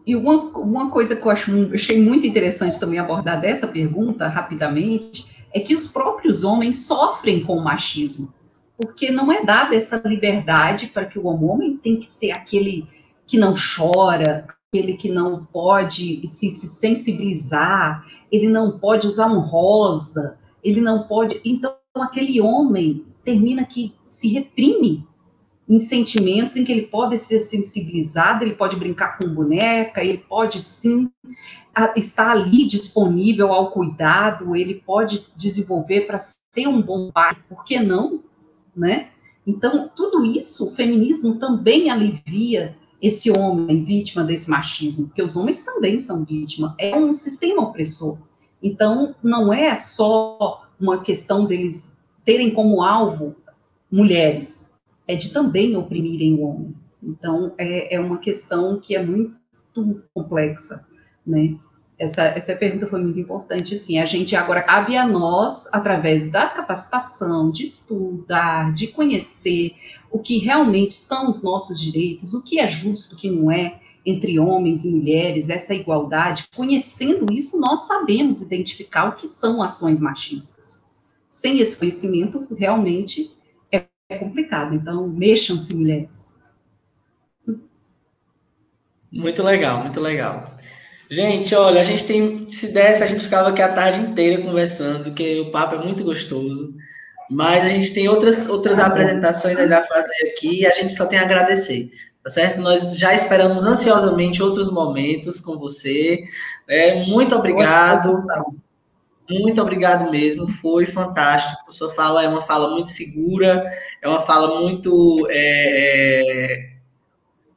E uma, uma coisa que eu acho, achei muito interessante também abordar dessa pergunta, rapidamente, é que os próprios homens sofrem com o machismo, porque não é dada essa liberdade para que o homem tem que ser aquele que não chora, aquele que não pode se, se sensibilizar, ele não pode usar um rosa, ele não pode. Então, aquele homem termina que se reprime em sentimentos em que ele pode ser sensibilizado, ele pode brincar com boneca, ele pode sim estar ali disponível ao cuidado, ele pode desenvolver para ser um bom pai, por que não, né? Então, tudo isso, o feminismo também alivia esse homem vítima desse machismo, porque os homens também são vítima, é um sistema opressor. Então, não é só uma questão deles terem como alvo mulheres, é de também oprimirem o homem. Então, é, é uma questão que é muito complexa, né? Essa, essa pergunta foi muito importante, assim, a gente agora cabe a nós, através da capacitação, de estudar, de conhecer o que realmente são os nossos direitos, o que é justo, o que não é, entre homens e mulheres, essa igualdade, conhecendo isso, nós sabemos identificar o que são ações machistas. Sem esse conhecimento, realmente é, complicado. Então, mexam-se, mulheres. Muito legal, muito legal. Gente, olha, a gente tem. Se desse, a gente ficava aqui a tarde inteira conversando, porque o papo é muito gostoso. Mas a gente tem outras, outras apresentações ainda a fazer aqui e a gente só tem a agradecer, tá certo? Nós já esperamos ansiosamente outros momentos com você. Né? Muito obrigado. Muito obrigado mesmo, foi fantástico. A sua fala é uma fala muito segura, é uma fala muito. É, é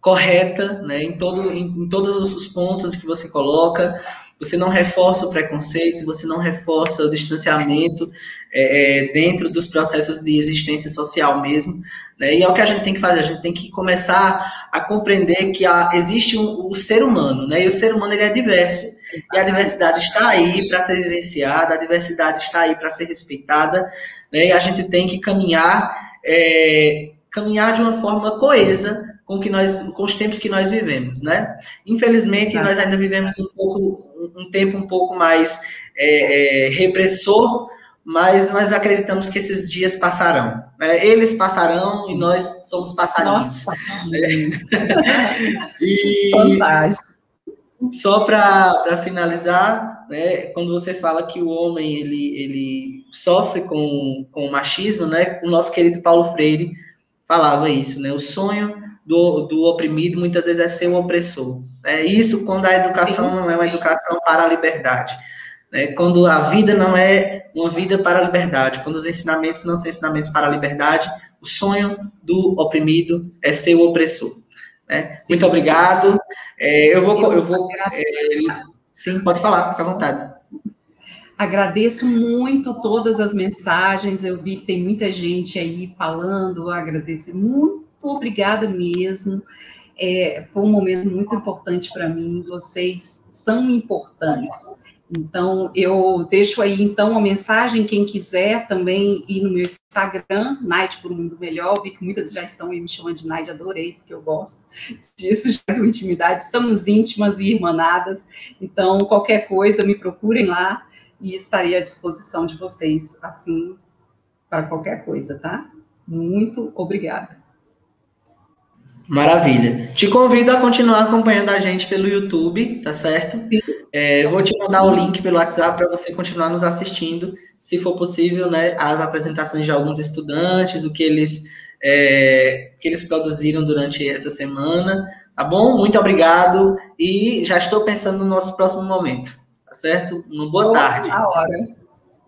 correta, né, em, todo, em, em todos os pontos que você coloca, você não reforça o preconceito, você não reforça o distanciamento é, é, dentro dos processos de existência social mesmo, né, e é o que a gente tem que fazer, a gente tem que começar a compreender que há, existe um, o ser humano, né, e o ser humano ele é diverso, e a diversidade está aí para ser vivenciada, a diversidade está aí para ser respeitada, né, e a gente tem que caminhar, é, caminhar de uma forma coesa, com que nós, com os tempos que nós vivemos, né? Infelizmente, ah. nós ainda vivemos um pouco, um tempo um pouco mais é, é, repressor, mas nós acreditamos que esses dias passarão. Né? Eles passarão e nós somos passarinhos. Nossa, [laughs] e Fantástico. Só para finalizar, né, quando você fala que o homem ele, ele sofre com, com o machismo, né, o nosso querido Paulo Freire falava isso, né, o sonho do, do oprimido muitas vezes é ser o opressor. Né? Isso quando a educação não é uma educação para a liberdade. Né? Quando a vida não é uma vida para a liberdade, quando os ensinamentos não são ensinamentos para a liberdade, o sonho do oprimido é ser o opressor. Né? Muito obrigado. É, eu vou. Eu vou é, sim, pode falar, fica à vontade. Agradeço muito todas as mensagens. Eu vi que tem muita gente aí falando. Agradeço muito obrigada mesmo. É, foi um momento muito importante para mim. Vocês são importantes. Então, eu deixo aí, então, uma mensagem, quem quiser também ir no meu Instagram, Night por um Mundo Melhor, vi que muitas já estão me chamando de Night, adorei, porque eu gosto disso, já é uma intimidade, estamos íntimas e irmanadas, então, qualquer coisa, me procurem lá, e estarei à disposição de vocês, assim, para qualquer coisa, tá? Muito obrigada. Maravilha. Te convido a continuar acompanhando a gente pelo YouTube, tá certo? É, vou te mandar o link pelo WhatsApp para você continuar nos assistindo, se for possível, né? As apresentações de alguns estudantes, o que eles, é, que eles produziram durante essa semana, tá bom? Muito obrigado e já estou pensando no nosso próximo momento, tá certo? Uma boa, boa tarde. Boa hora.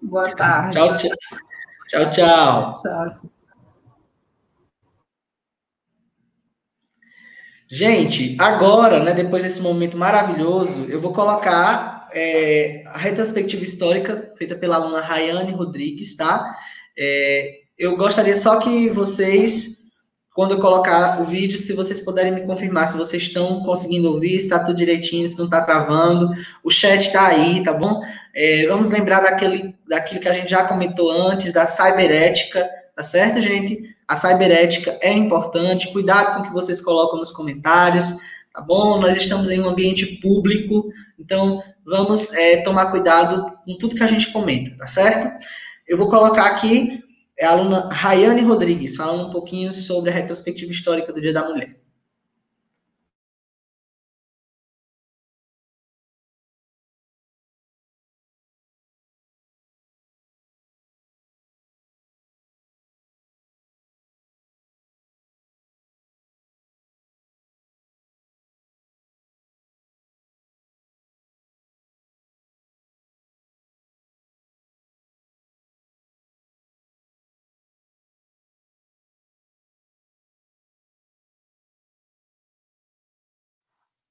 Boa tarde. Tchau, tchau. Tchau, tchau. Tchau. Gente, agora, né, depois desse momento maravilhoso, eu vou colocar é, a retrospectiva histórica feita pela aluna Rayane Rodrigues, tá? É, eu gostaria só que vocês, quando eu colocar o vídeo, se vocês puderem me confirmar se vocês estão conseguindo ouvir, se está tudo direitinho, se não está travando. O chat está aí, tá bom? É, vamos lembrar daquele, daquilo que a gente já comentou antes, da cyberética, tá certo, gente? A cyberética é importante, cuidado com o que vocês colocam nos comentários, tá bom? Nós estamos em um ambiente público, então vamos é, tomar cuidado com tudo que a gente comenta, tá certo? Eu vou colocar aqui é a aluna Rayane Rodrigues, falando um pouquinho sobre a retrospectiva histórica do Dia da Mulher.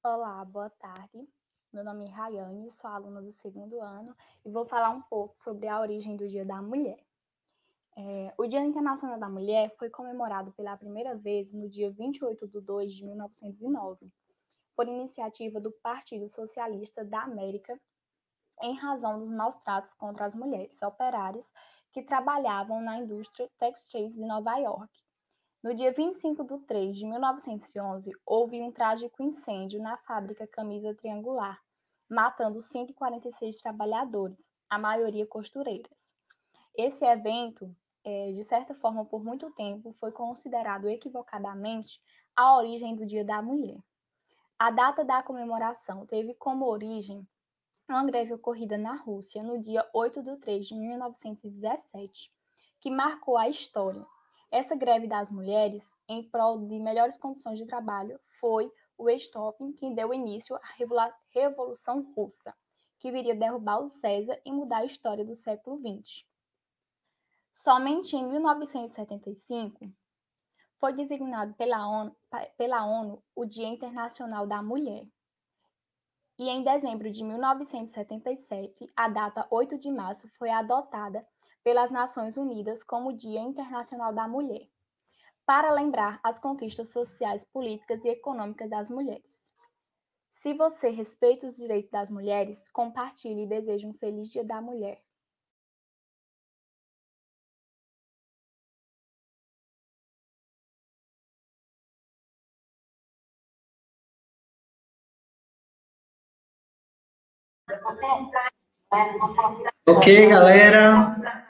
Olá, boa tarde. Meu nome é Rayane, sou aluna do segundo ano e vou falar um pouco sobre a origem do Dia da Mulher. É, o Dia Internacional da Mulher foi comemorado pela primeira vez no dia 28 de 2 de 1909, por iniciativa do Partido Socialista da América, em razão dos maus tratos contra as mulheres operárias que trabalhavam na indústria textil de Nova York no dia 25 de 3 de 1911, houve um trágico incêndio na fábrica Camisa Triangular, matando 146 trabalhadores, a maioria costureiras. Esse evento, é, de certa forma, por muito tempo, foi considerado equivocadamente a origem do Dia da Mulher. A data da comemoração teve como origem uma greve ocorrida na Rússia no dia 8 de 3 de 1917, que marcou a história essa greve das mulheres, em prol de melhores condições de trabalho, foi o Estopim que deu início à Revolução Russa, que viria derrubar o César e mudar a história do século XX. Somente em 1975 foi designado pela ONU, pela ONU o Dia Internacional da Mulher. E em dezembro de 1977, a data 8 de março foi adotada pelas Nações Unidas como Dia Internacional da Mulher, para lembrar as conquistas sociais, políticas e econômicas das mulheres. Se você respeita os direitos das mulheres, compartilhe e deseje um feliz Dia da Mulher. Ok, galera.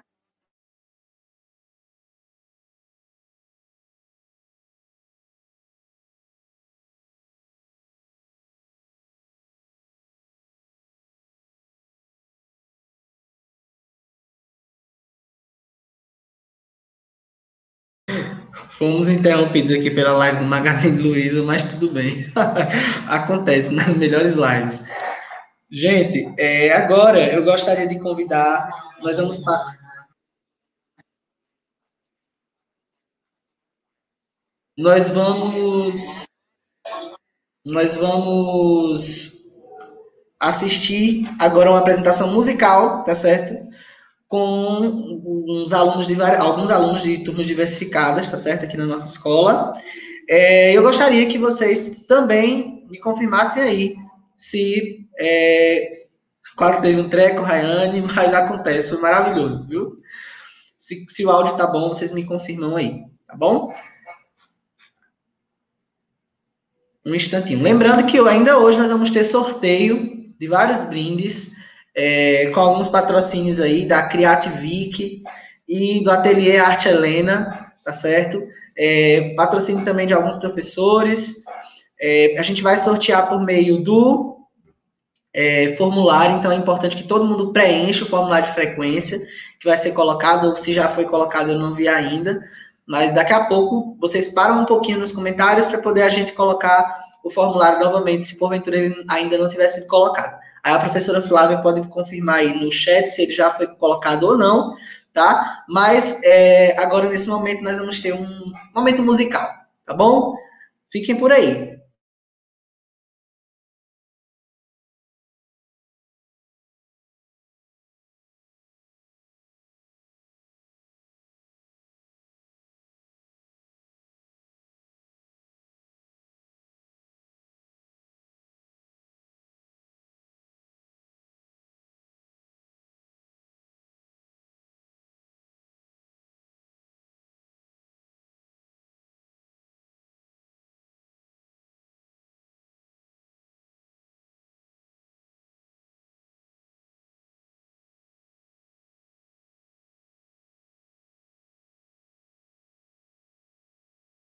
Fomos interrompidos aqui pela live do Magazine Luiza, mas tudo bem. [laughs] Acontece nas melhores lives. Gente, é, agora eu gostaria de convidar. Nós vamos para. Nós vamos. Nós vamos assistir agora uma apresentação musical, tá certo? Com uns alunos de alguns alunos de turmas diversificadas, tá certo? Aqui na nossa escola. É, eu gostaria que vocês também me confirmassem aí se é, quase teve um treco, Rayane, [laughs] mas acontece, foi maravilhoso, viu? Se, se o áudio tá bom, vocês me confirmam aí, tá bom? Um instantinho. Lembrando que ainda hoje nós vamos ter sorteio de vários brindes é, com alguns patrocínios aí da Criativic e do Ateliê Arte Helena, tá certo? É, patrocínio também de alguns professores. É, a gente vai sortear por meio do é, formulário, então é importante que todo mundo preencha o formulário de frequência que vai ser colocado, ou se já foi colocado eu não vi ainda, mas daqui a pouco vocês param um pouquinho nos comentários para poder a gente colocar o formulário novamente, se porventura ele ainda não tiver sido colocado. Aí a professora Flávia pode confirmar aí no chat se ele já foi colocado ou não, tá? Mas é, agora, nesse momento, nós vamos ter um momento musical, tá bom? Fiquem por aí.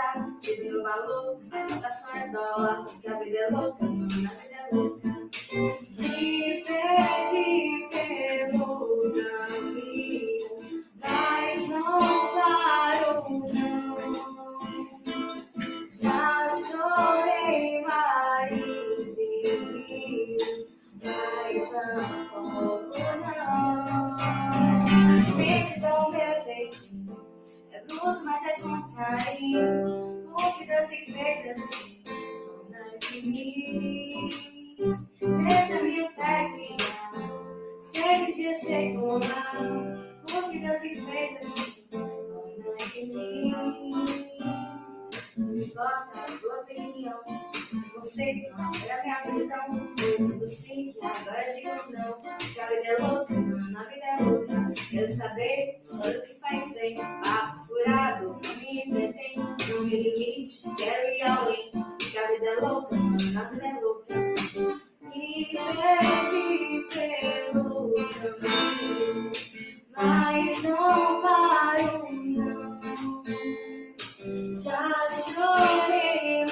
pensar se tem um valor. A reputação é dólar, que a vida é louca, a vida é louca. Me pede pelo caminho, mas não parou, não. Já chorei mais e fiz, mas não parou. minuto, mas é tão carinho. O que Deus se fez assim, dona de mim. Deixa minha fé criar, sei que dia chegou lá. O que Deus se fez assim, dona de mim. Não importa a tua opinião conceito não Era é minha visão do sim, que agora digo não Que a vida é louca, mano, a vida é louca Quero saber só o que faz bem. Papo furado, não me entretém Não me limite, quero ir além. Que a vida é louca, mano, a vida é louca Me pede pelo caminho Mas não paro, não. Já chorei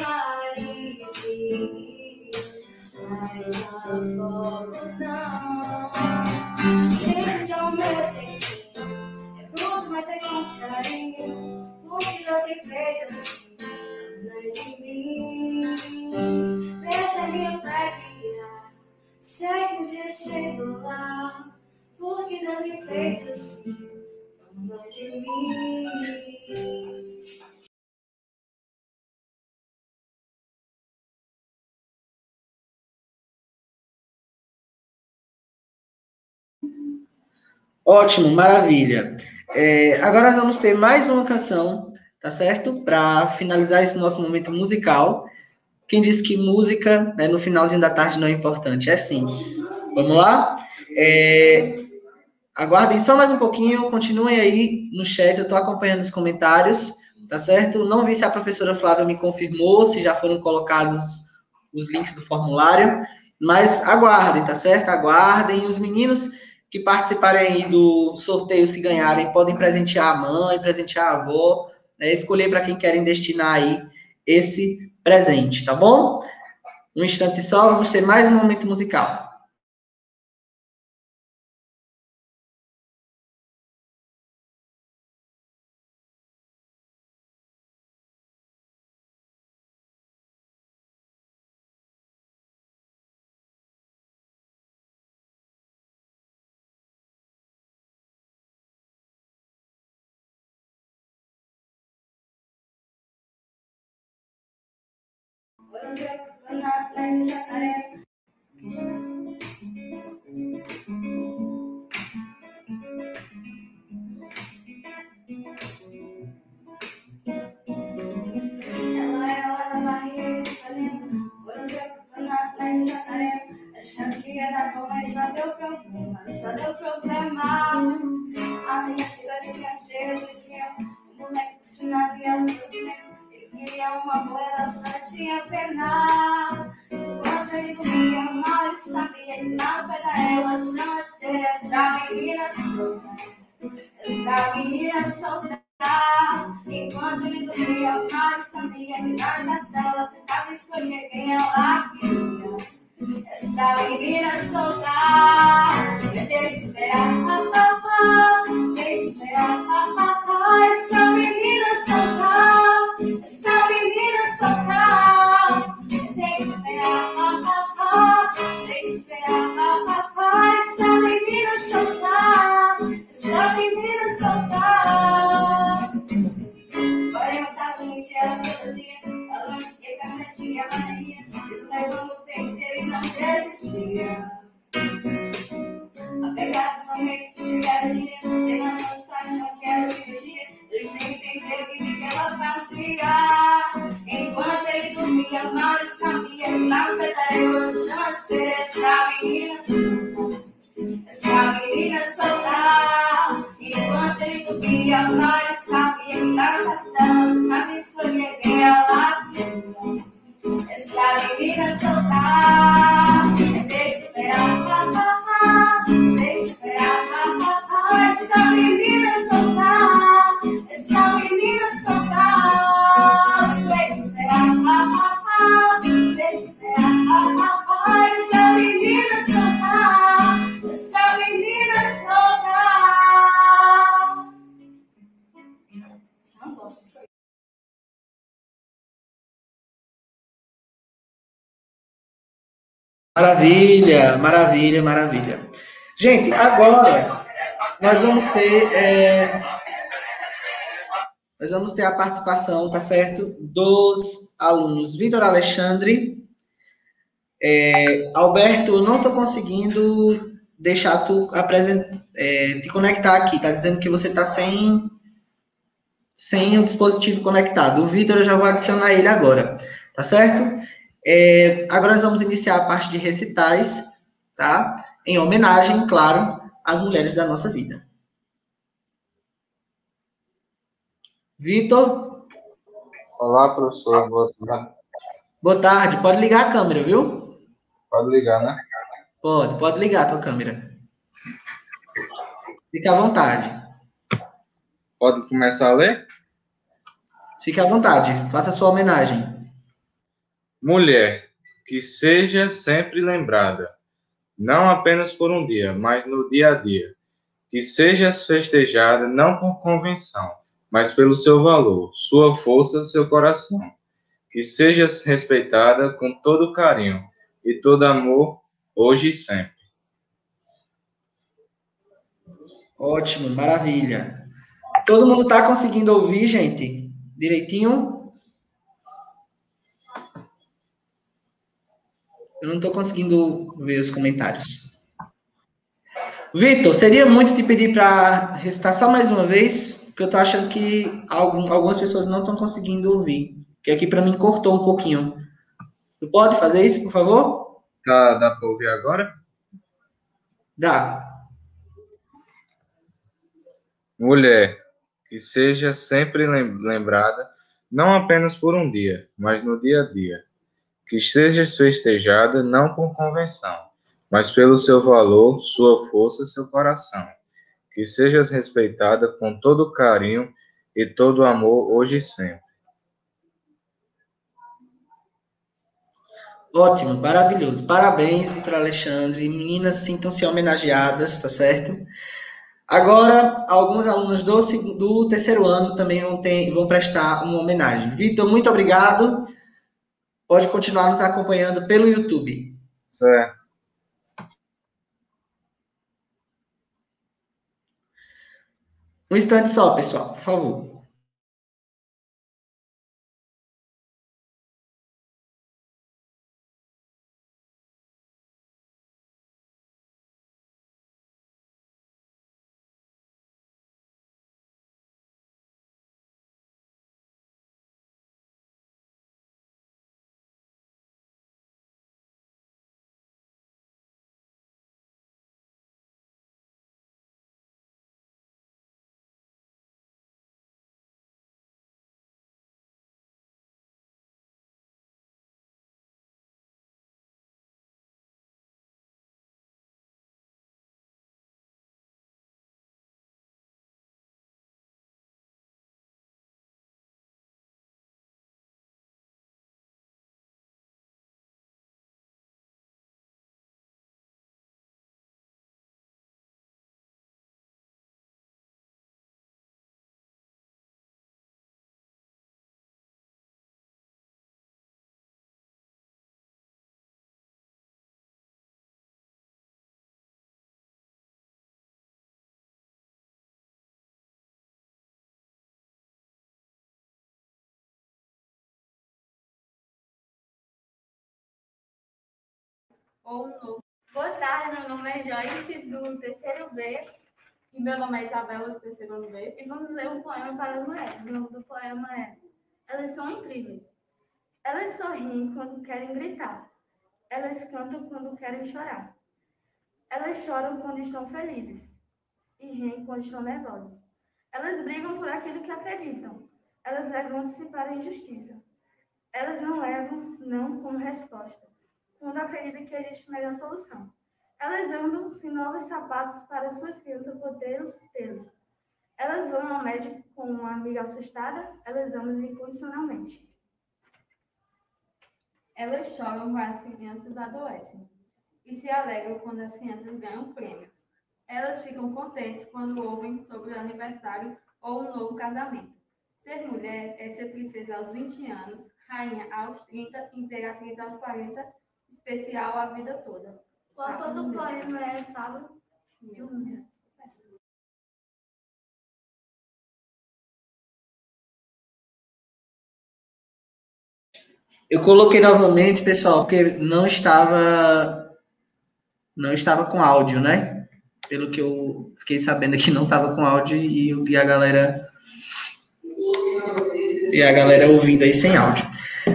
mais afogo não. Sempre ao meu jeitinho, é bruto, mas é com carinho. Porque nas empresas assim, não de mim. Deixa minha fé guiar, sei que um dia chego lá. Porque nas empresas fez assim, de mim. Ótimo, maravilha. É, agora nós vamos ter mais uma canção, tá certo? Para finalizar esse nosso momento musical. Quem disse que música né, no finalzinho da tarde não é importante? É sim. Vamos lá? É, aguardem só mais um pouquinho, continuem aí no chat, eu estou acompanhando os comentários tá certo? Não vi se a professora Flávia me confirmou, se já foram colocados os links do formulário, mas aguardem, tá certo? Aguardem. Os meninos que participarem aí do sorteio, se ganharem, podem presentear a mãe, presentear a avó, né? escolher para quem querem destinar aí esse presente, tá bom? Um instante só, vamos ter mais um momento musical. Achando que ia dar bom, mas só deu problema, deu problema. A minha chega de canteira do esquema, o moleque puxando e ela tudo tempo. Ele queria uma boa, ela só tinha pena. Ele sabia que não era ela. Chama ser essa menina solta, essa menina solta. Enquanto ele dormia ele sabia que nada dela. Você tava escolhendo quem ela queria. Essa menina solta, deixa esperar, papá, deixa esperar, papá. Essa menina solta, menina solta. Vai eu tava mentindo todo dia, falando que a mexia, Maria, escreveu no peito dele e não desistia. A pegada somente se tiver dinheiro, sem noção de situação, quero cirurgia. Ele sem entender o que ela fazia. Maravilha, maravilha, maravilha. Gente, agora nós vamos ter é, nós vamos ter a participação, tá certo, dos alunos Vitor Alexandre, é, Alberto, não estou conseguindo deixar tu é, te conectar aqui. Tá dizendo que você tá sem sem o dispositivo conectado. O Vitor eu já vou adicionar ele agora, tá certo? É, agora nós vamos iniciar a parte de recitais, tá? Em homenagem, claro, às mulheres da nossa vida. Vitor, Olá, professor. Boa tarde. boa tarde. Pode ligar a câmera, viu? Pode ligar, né? Pode, pode ligar a tua câmera. Fique à vontade. Pode começar a ler? Fique à vontade. Faça a sua homenagem. Mulher, que seja sempre lembrada, não apenas por um dia, mas no dia a dia. Que sejas festejada não por convenção, mas pelo seu valor, sua força, seu coração. Que sejas respeitada com todo carinho e todo amor, hoje e sempre. Ótimo, maravilha. Todo mundo está conseguindo ouvir, gente? Direitinho? Eu não estou conseguindo ver os comentários. Vitor, seria muito te pedir para recitar só mais uma vez, porque eu estou achando que algum, algumas pessoas não estão conseguindo ouvir. Que aqui para mim cortou um pouquinho. Tu pode fazer isso, por favor? Tá, dá para ouvir agora? Dá. Mulher, que seja sempre lembrada, não apenas por um dia, mas no dia a dia. Que seja festejada não por convenção, mas pelo seu valor, sua força, seu coração. Que sejas respeitada com todo carinho e todo amor hoje e sempre. Ótimo, maravilhoso. Parabéns, Vitor Alexandre. Meninas, sintam-se homenageadas, tá certo? Agora, alguns alunos do, do terceiro ano também vão, ter, vão prestar uma homenagem. Vitor, muito obrigado. Pode continuar nos acompanhando pelo YouTube. Certo. Um instante só, pessoal, por favor. Ou um novo. Boa tarde, meu nome é Joyce, do terceiro B, e meu nome é Isabela, do terceiro B, e vamos ler um poema para as mulheres. O nome do poema é Elas são incríveis. Elas sorriem quando querem gritar. Elas cantam quando querem chorar. Elas choram quando estão felizes e riem quando estão nervosas. Elas brigam por aquilo que acreditam. Elas levantam-se para a injustiça. Elas não levam não como resposta quando acredita que existe melhor solução. Elas andam sem novos sapatos para suas crianças poderem tê-los. Elas vão ao médico com uma amiga assustada, elas amam incondicionalmente. Elas choram quando as crianças adoecem e se alegram quando as crianças ganham prêmios. Elas ficam contentes quando ouvem sobre o aniversário ou um novo casamento. Ser mulher é ser princesa aos 20 anos, rainha aos 30, imperatriz aos 40 especial a vida toda. O autor do poema é Pablo Júnior. Eu coloquei novamente, pessoal, porque não estava não estava com áudio, né? Pelo que eu fiquei sabendo que não estava com áudio e, e a galera e a galera ouvindo aí sem áudio.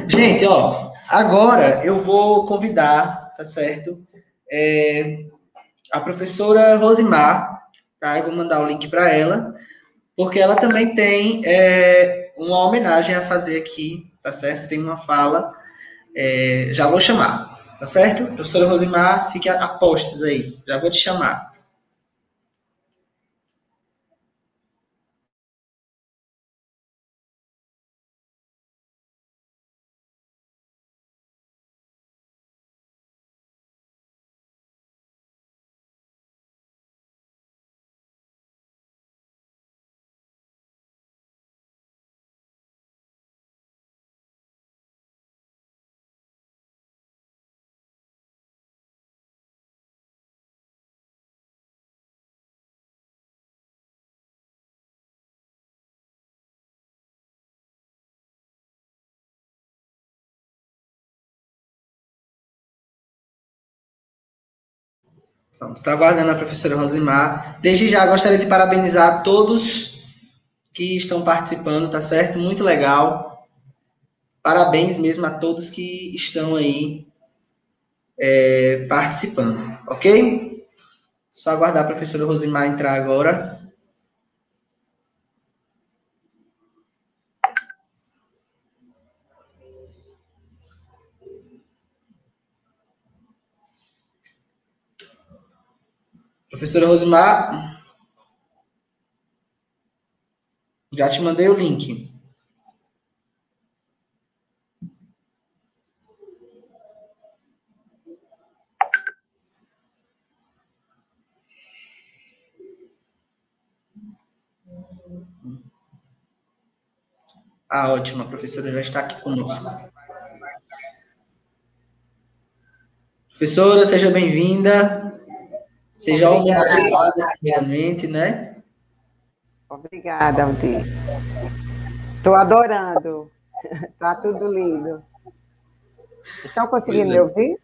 Gente, ó, Agora eu vou convidar, tá certo? É, a professora Rosimar, tá? Eu vou mandar o link para ela, porque ela também tem é, uma homenagem a fazer aqui, tá certo? Tem uma fala, é, já vou chamar, tá certo? Professora Rosimar, fique a postos aí, já vou te chamar. Pronto, estou aguardando a professora Rosimar. Desde já gostaria de parabenizar todos que estão participando, tá certo? Muito legal. Parabéns mesmo a todos que estão aí é, participando, ok? Só aguardar a professora Rosimar entrar agora. Professora Rosimar, já te mandei o link. Ah, ótimo, a professora já está aqui conosco. Professora, seja bem-vinda. Seja homenageada, primeiramente, né? Obrigada, Aldir. Estou adorando. Está tudo lindo. Estão conseguindo é. me ouvir?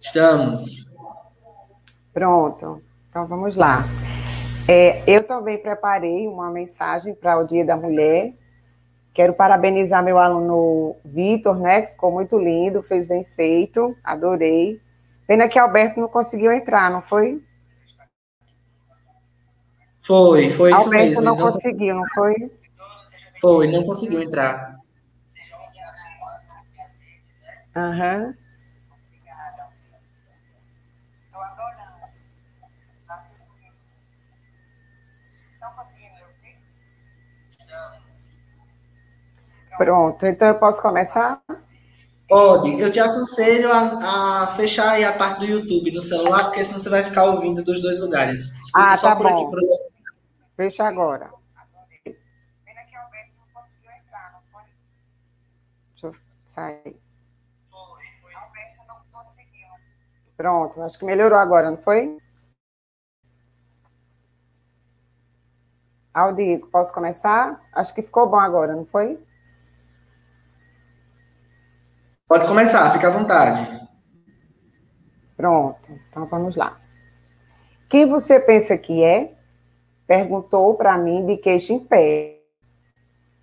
Estamos. Pronto. Então vamos lá. É, eu também preparei uma mensagem para o Dia da Mulher Quero parabenizar meu aluno Vitor, né? Que ficou muito lindo, fez bem feito, adorei. Pena que Alberto não conseguiu entrar, não foi? Foi, foi Alberto isso mesmo. não, não conseguiu, não foi? Foi, não conseguiu entrar. Aham. Uhum. Pronto, então eu posso começar? Pode. Eu te aconselho a, a fechar aí a parte do YouTube no celular, porque senão você vai ficar ouvindo dos dois lugares. Escuta ah, tá bom. Aqui, Fecha agora. Deixa eu sair. Pronto, acho que melhorou agora, não foi? Aldico, posso começar? Acho que ficou bom agora, não foi? Pode começar, fica à vontade. Pronto, então vamos lá. Quem você pensa que é? Perguntou para mim de queixo em pé.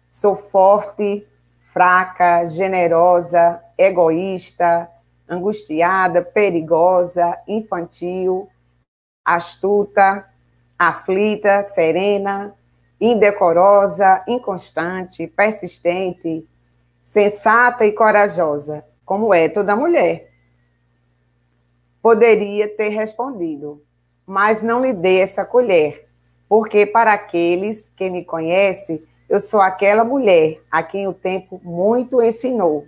Sou forte, fraca, generosa, egoísta, angustiada, perigosa, infantil, astuta, aflita, serena, indecorosa, inconstante, persistente, sensata e corajosa, como é toda mulher. Poderia ter respondido, mas não lhe dei essa colher, porque para aqueles que me conhecem, eu sou aquela mulher a quem o tempo muito ensinou.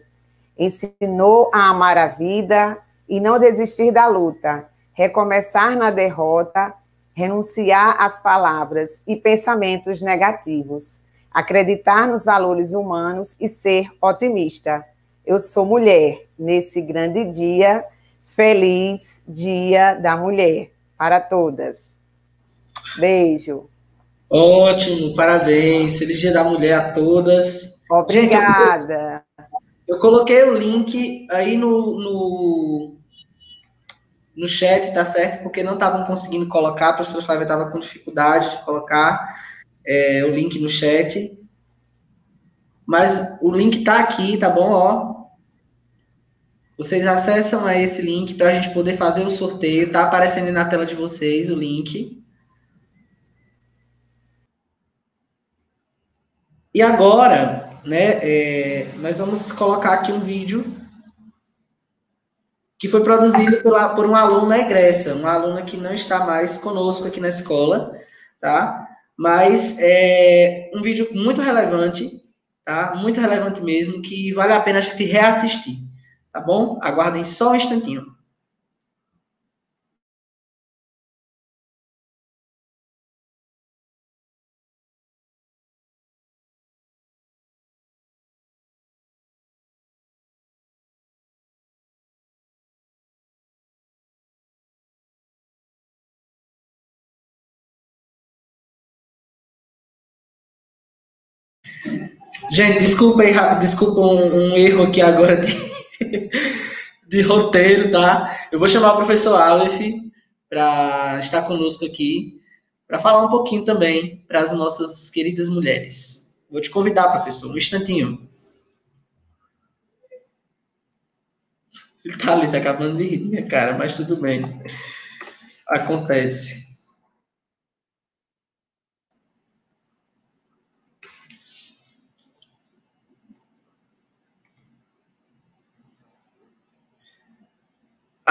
Ensinou a amar a vida e não desistir da luta, recomeçar na derrota, renunciar às palavras e pensamentos negativos acreditar nos valores humanos e ser otimista. Eu sou mulher nesse grande dia, feliz Dia da Mulher para todas. Beijo. Ótimo, parabéns. Feliz Dia da Mulher a todas. Obrigada. Gente, eu, eu, coloquei o link aí no, no, no chat, tá certo? Porque não estavam conseguindo colocar, a professora Flávia estava com dificuldade de colocar é, o link no chat. Mas o link tá aqui, tá bom? Ó. Vocês acessam aí esse link para a gente poder fazer o sorteio. Tá aparecendo na tela de vocês o link. E agora, né, é, nós vamos colocar aqui um vídeo que foi produzido pela, por uma aluna egressa, uma aluna que não está mais conosco aqui na escola, tá? Mas é um vídeo muito relevante, tá? Muito relevante mesmo, que vale a pena a gente reassistir, tá bom? Aguardem só um instantinho. Gente, desculpa aí, desculpa um, um erro aqui agora de, [laughs] de roteiro, tá? Eu vou chamar o professor Aleph para estar conosco aqui, para falar um pouquinho também para as nossas queridas mulheres. Vou te convidar, professor, um instantinho. Ele tá ali se acabando de rir, minha cara, mas tudo bem. Acontece.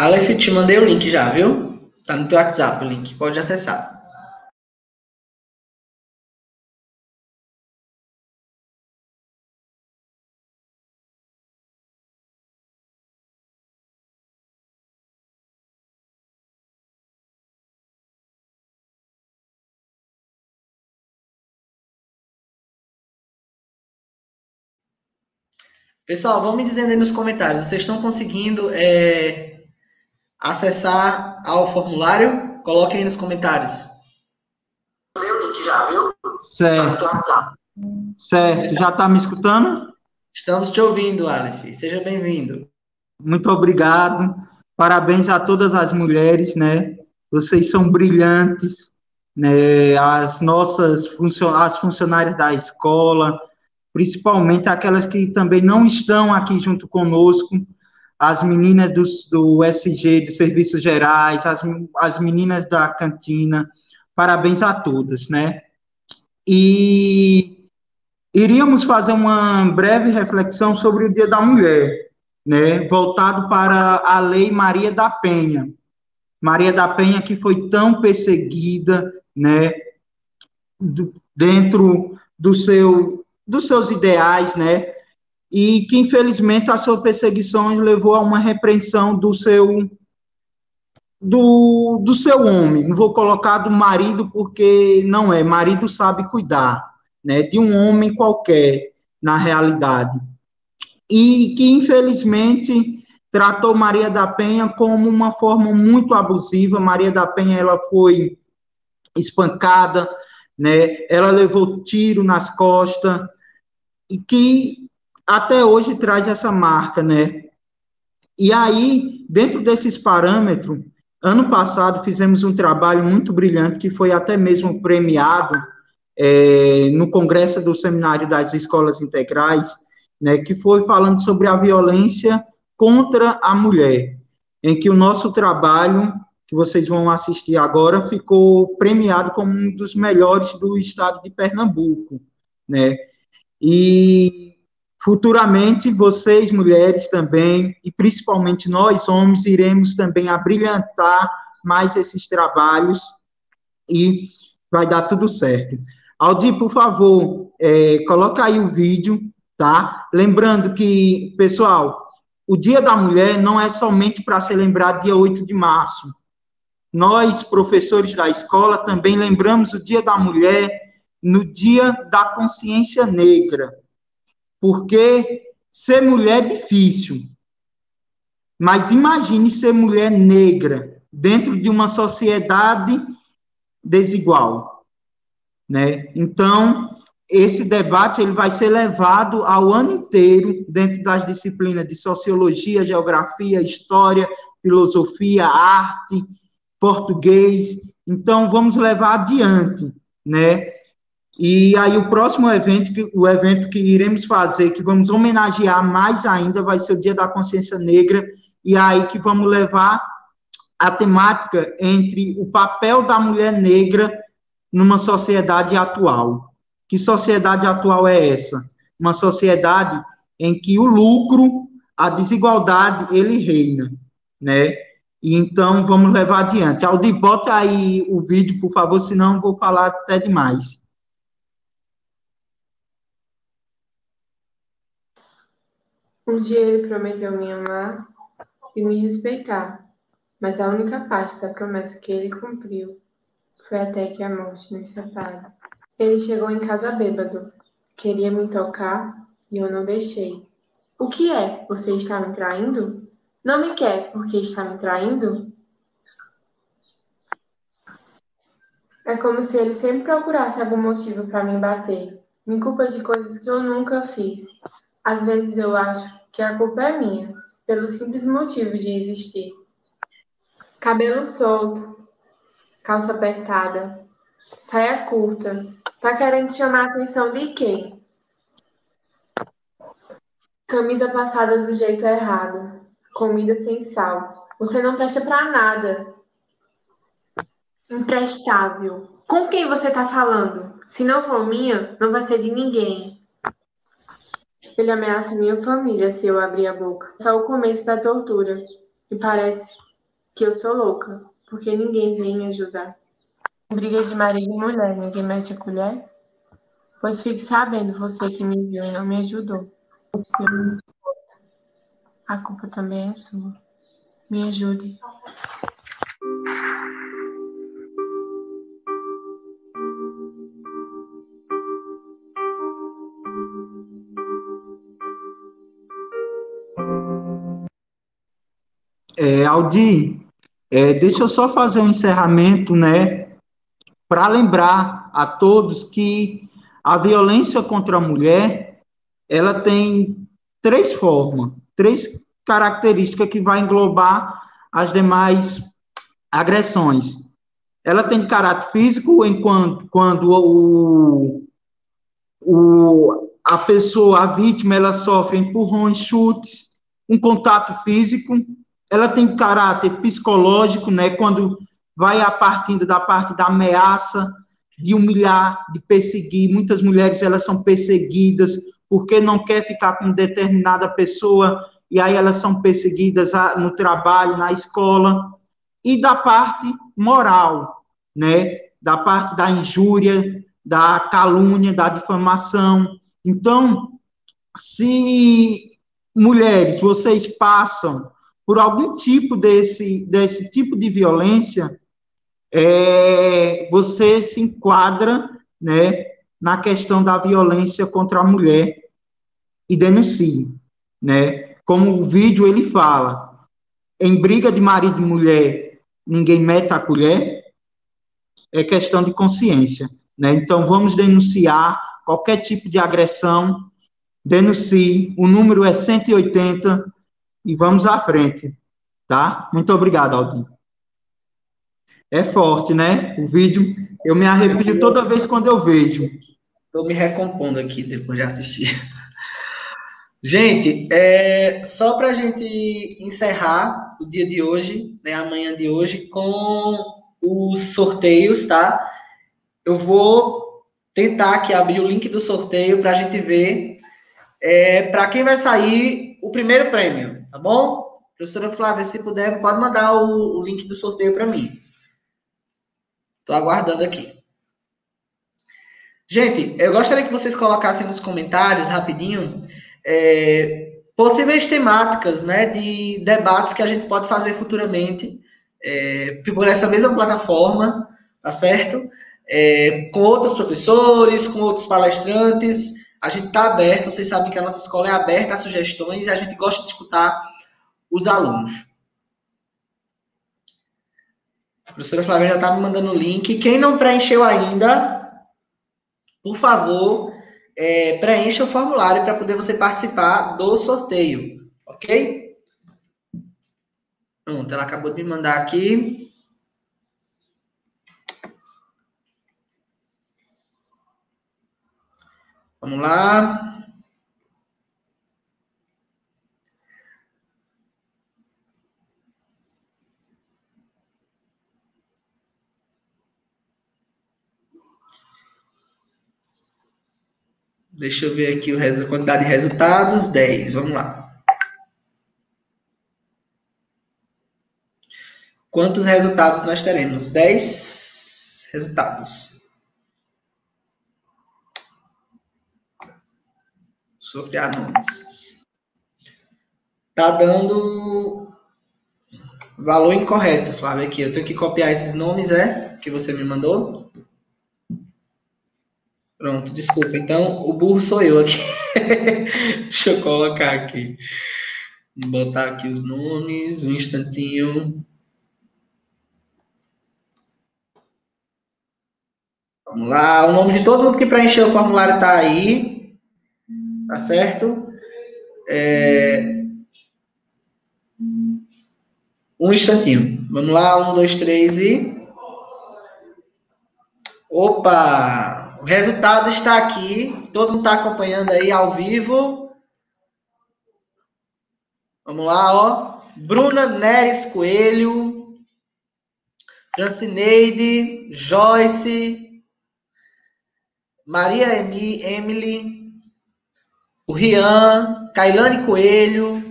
Aleph, te mandei o link já, viu? Tá no teu WhatsApp o link, pode acessar. Pessoal, vão me dizendo aí nos comentários, vocês estão conseguindo é, acessar ao formulário? Coloquem aí nos comentários. o link já, viu? Certo. Certo. Já está me escutando? Estamos te ouvindo, Aleph. Seja bem-vindo. Muito obrigado. Parabéns a todas as mulheres, né? Vocês são brilhantes, né? As nossas funcion... as funcionárias da escola, principalmente aquelas que também não estão aqui junto conosco, as meninas do, do SG, de Serviços Gerais, as, as meninas da cantina, parabéns a todas, né? E iríamos fazer uma breve reflexão sobre o Dia da Mulher, né? Voltado para a Lei Maria da Penha. Maria da Penha que foi tão perseguida, né? Do, dentro do seu dos seus ideais, né? E que infelizmente a sua perseguição levou a uma repreensão do seu do, do seu homem. Não vou colocar do marido porque não é. Marido sabe cuidar, né? De um homem qualquer na realidade. E que infelizmente tratou Maria da Penha como uma forma muito abusiva. Maria da Penha ela foi espancada, né? Ela levou tiro nas costas, e que até hoje traz essa marca, né? E aí, dentro desses parâmetros, ano passado fizemos um trabalho muito brilhante que foi até mesmo premiado é, no Congresso do Seminário das Escolas Integrais, né, que foi falando sobre a violência contra a mulher, em que o nosso trabalho, que vocês vão assistir agora, ficou premiado como um dos melhores do estado de Pernambuco, né? E futuramente vocês, mulheres, também, e principalmente nós, homens, iremos também abrilhantar mais esses trabalhos e vai dar tudo certo. Aldi, por favor, é, coloca aí o vídeo, tá? Lembrando que, pessoal, o Dia da Mulher não é somente para ser lembrado dia 8 de março. Nós, professores da escola, também lembramos o Dia da Mulher no dia da consciência negra, porque ser mulher é difícil. Mas imagine ser mulher negra dentro de uma sociedade desigual, né? Então, esse debate ele vai ser levado ao ano inteiro dentro das disciplinas de sociologia, geografia, história, filosofia, arte, português. Então, vamos levar adiante, né? E aí o próximo evento, que, o evento que iremos fazer, que vamos homenagear mais ainda, vai ser o Dia da Consciência Negra, e aí que vamos levar a temática entre o papel da mulher negra numa sociedade atual. Que sociedade atual é essa? Uma sociedade em que o lucro, a desigualdade, ele reina, né? E então vamos levar adiante. Aldi, bota aí o vídeo, por favor, senão vou falar até demais. Um dia ele prometeu me amar e me respeitar, mas a única parte da promessa que ele cumpriu foi até que a morte nos separe. Ele chegou em casa bêbado, queria me tocar e eu não deixei. O que é? Você está me traindo? Não me quer porque está me traindo? É como se ele sempre procurasse algum motivo para me bater. Me culpa de coisas que eu nunca fiz. Às vezes eu acho que a culpa é minha, pelo simples motivo de existir. Cabelo solto, calça apertada, saia curta. Tá querendo chamar a atenção de quem? Camisa passada do jeito errado, comida sem sal. Você não presta para nada. Imprestável. Com quem você tá falando? Se não for minha, não vai ser de ninguém. Ele ameaça minha família se eu abrir a boca. Só o começo da tortura. E parece que eu sou louca. porque ninguém vem me ajudar. Briga de marido e mulher, ninguém mete a colher? Pois fique sabendo, você que me viu e não me ajudou. Importo, a culpa também é sua. Me ajude. É, Aldi, é, deixa eu só fazer um encerramento, né, para lembrar a todos que a violência contra a mulher, ela tem três formas, três características que vai englobar as demais agressões. Ela tem caráter físico, enquanto quando o, o, a pessoa, a vítima, ela sofre empurrões, chutes, um contato físico, ela tem caráter psicológico, né, quando vai a partindo da parte da ameaça, de humilhar, de perseguir. Muitas mulheres elas são perseguidas porque não quer ficar com determinada pessoa e aí elas são perseguidas no trabalho, na escola. E da parte moral, né? Da parte da injúria, da calúnia, da difamação. Então, se mulheres, vocês passam por algum tipo desse, desse tipo de violência, é, você se enquadra né, na questão da violência contra a mulher e denuncie. Né? Como o vídeo ele fala, em briga de marido e mulher, ninguém mete a colher, é questão de consciência. Né? Então, vamos denunciar qualquer tipo de agressão, denuncie, o número é 180, e vamos à frente, tá? Muito obrigado, Aldinho. É forte, né? O vídeo, eu me arrepio toda vez quando eu vejo. Estou me recompondo aqui depois de assistir. [laughs] Gente, é, só para a gente encerrar o dia de hoje, né, amanhã de hoje, com os sorteios, tá? Eu vou tentar aqui abrir o link do sorteio para a gente ver é, para quem vai sair o primeiro prêmio tá bom? Professora Flávia, se puder, pode mandar o, o link do sorteio para mim. Estou aguardando aqui. Gente, eu gostaria que vocês colocassem nos comentários, rapidinho, é, possíveis temáticas, né, de debates que a gente pode fazer futuramente, é, por essa mesma plataforma, tá certo? É, com outros professores, com outros palestrantes, a gente está aberto, vocês sabem que a nossa escola é aberta a sugestões e a gente gosta de escutar os alunos. A professora Flávia já está me mandando o link. Quem não preencheu ainda, por favor, é, preencha o formulário para poder você participar do sorteio, ok? Pronto, ela acabou de me mandar aqui. Vamos lá. Deixa eu ver aqui a quantidade de resultados, 10. Vamos lá. Quantos resultados nós teremos? 10 resultados. Sortear nomes. Tá dando valor incorreto, Flávio, aqui. Eu tenho que copiar esses nomes, é? Que você me mandou. Pronto, desculpa. Então, o burro sou eu aqui. [laughs] Deixa eu colocar aqui. Vou botar aqui os nomes, um instantinho. Vamos lá, o nome de todo mundo que preencheu o formulário está aí tá certo? É... Um instantinho. Vamos lá, um, dois, três e. Opa! O resultado está aqui. Todo mundo está acompanhando aí ao vivo. Vamos lá, ó. Bruna Neres Coelho. Francineide, Joyce, Maria Emily, o Rian, Cailane Coelho,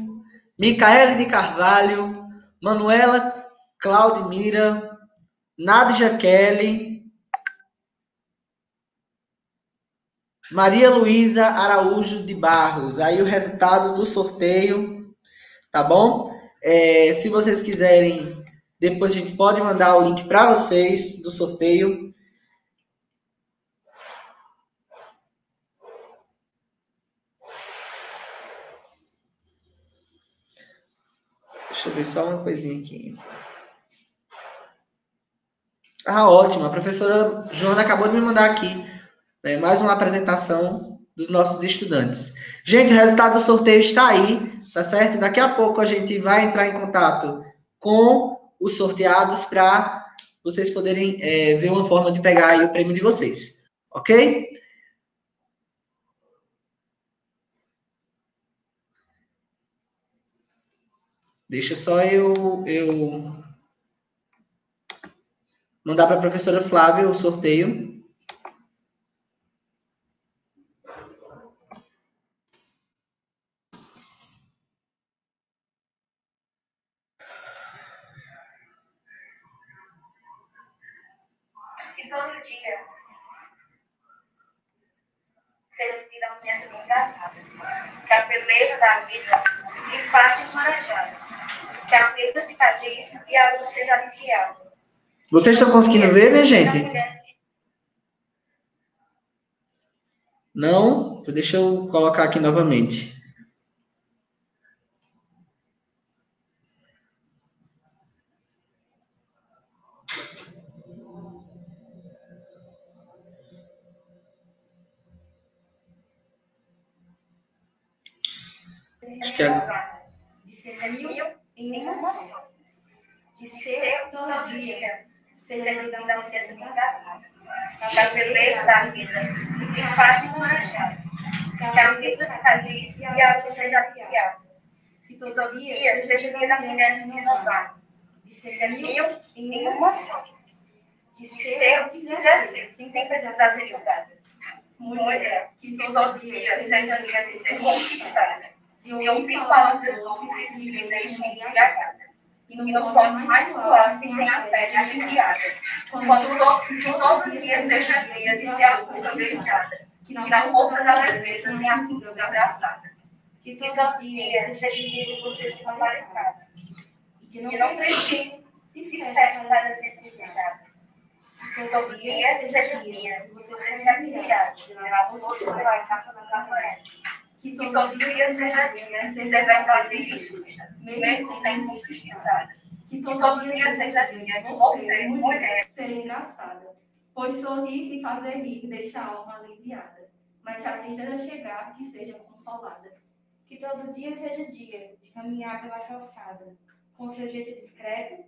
Micaele de Carvalho, Manuela Claudimira, Nadja Kelly, Maria Luísa Araújo de Barros. Aí o resultado do sorteio, tá bom? É, se vocês quiserem, depois a gente pode mandar o link para vocês do sorteio. Deixa eu ver só uma coisinha aqui. Ah, ótimo. A professora Joana acabou de me mandar aqui né, mais uma apresentação dos nossos estudantes. Gente, o resultado do sorteio está aí, tá certo? Daqui a pouco a gente vai entrar em contato com os sorteados para vocês poderem é, ver uma forma de pegar o prêmio de vocês. Ok? Deixa só eu, eu mandar para a professora Flávia o sorteio. E todo dia. Ser vida uma peça bem tratada, que a beleza da vida lhe faça encorajada que a vida cicatriz e a luz seja aliviada. Vocês estão conseguindo ver, minha gente? Não? Então deixa eu colocar aqui novamente. Acho que é... Em uma só. De ser todo dia, seja vida da licença encarnada. Que a beleza da vida me faça encorajada. Que a vida se calice e a luz seja aliviada. Que todo dia seja se renovar. De ser mil em uma só. De ser o que quiser ser, sem precisar ser julgada. Mulher, que todo dia seja dia de ser conquistada de ouvir palavras doces que me deixem embriagada. E no toque mais suave tem a pele aliviada. Quando todo, todo dia seja dia de ter a boca beijada. Que na força da leveza tem a cintura abraçada. Que todo dia seja dia de você se paparicada. E que não precise de festa para ser festejada. Que todo dia seja dia de você ser admirado. De levar você pela capa da camarada que todo dia seja dia, seja verdade e justa, mesmo sem injustiçada. Que todo dia seja dia, você, mulher, ser engraçada, pois sorrir e fazer rir deixa a alma aliviada. Mas se a tristeza chegar, que seja consolada. Que todo dia seja dia de caminhar pela calçada, com seu jeito discreto.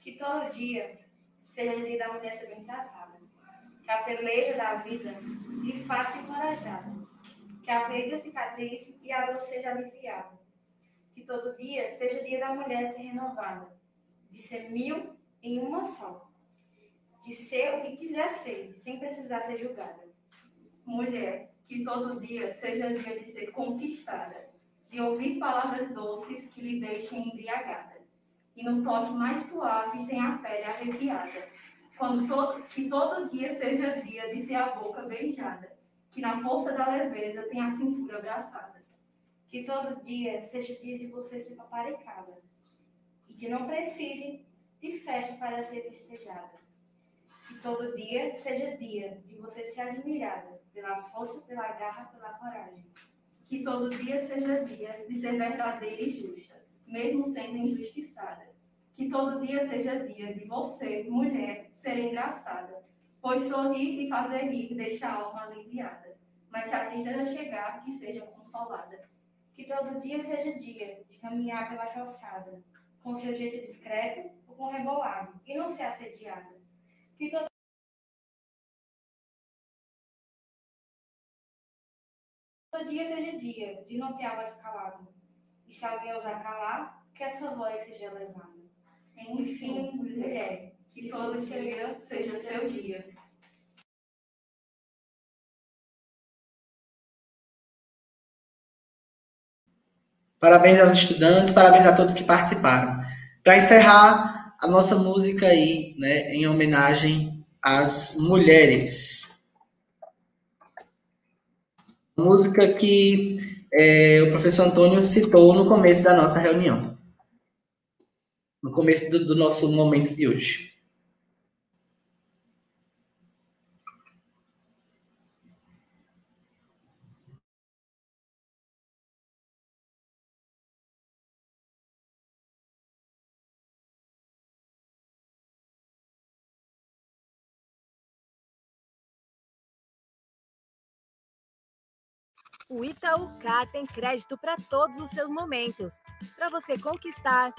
Que todo dia seja dia da mulher ser bem tratada. Que a peleja da vida lhe faça encorajada que a veia cicatriz e a dor seja aliviada. Que todo dia seja dia da mulher ser renovada, de ser mil em uma só, de ser o que quiser ser, sem precisar ser julgada. Mulher, que todo dia seja dia de ser conquistada, de ouvir palavras doces que lhe deixem embriagada, e no toque mais suave tem a pele arrepiada. Quando todo, que todo dia seja dia de ter a boca beijada, que na força da leveza tem a cintura abraçada. Que todo dia seja dia de você ser paparicada. E que não precise de festa para ser festejada. Que todo dia seja dia de você ser admirada pela força, pela garra, pela coragem. Que todo dia seja dia de ser verdadeira e justa, mesmo sendo injustiçada. Que todo dia seja dia de você, mulher, ser engraçada, pois sorrir e fazer rir deixa a alma aliviada mas se a tristeza chegar, que seja consolada. Que todo dia seja dia de caminhar pela calçada, com seu jeito discreto ou com rebolado, e não ser assediada. Que todo Todo dia seja dia de não ter a voz calada. E se alguém usar calar, que essa voz seja elevada. Enfim, mulher, que todo dia seja seu dia. Parabéns aos estudantes, parabéns a todos que participaram. Para encerrar, a nossa música aí, né, em homenagem às mulheres. Música que é, o professor Antônio citou no começo da nossa reunião, no começo do, do nosso momento de hoje. O Itaúca tem crédito para todos os seus momentos, para você conquistar.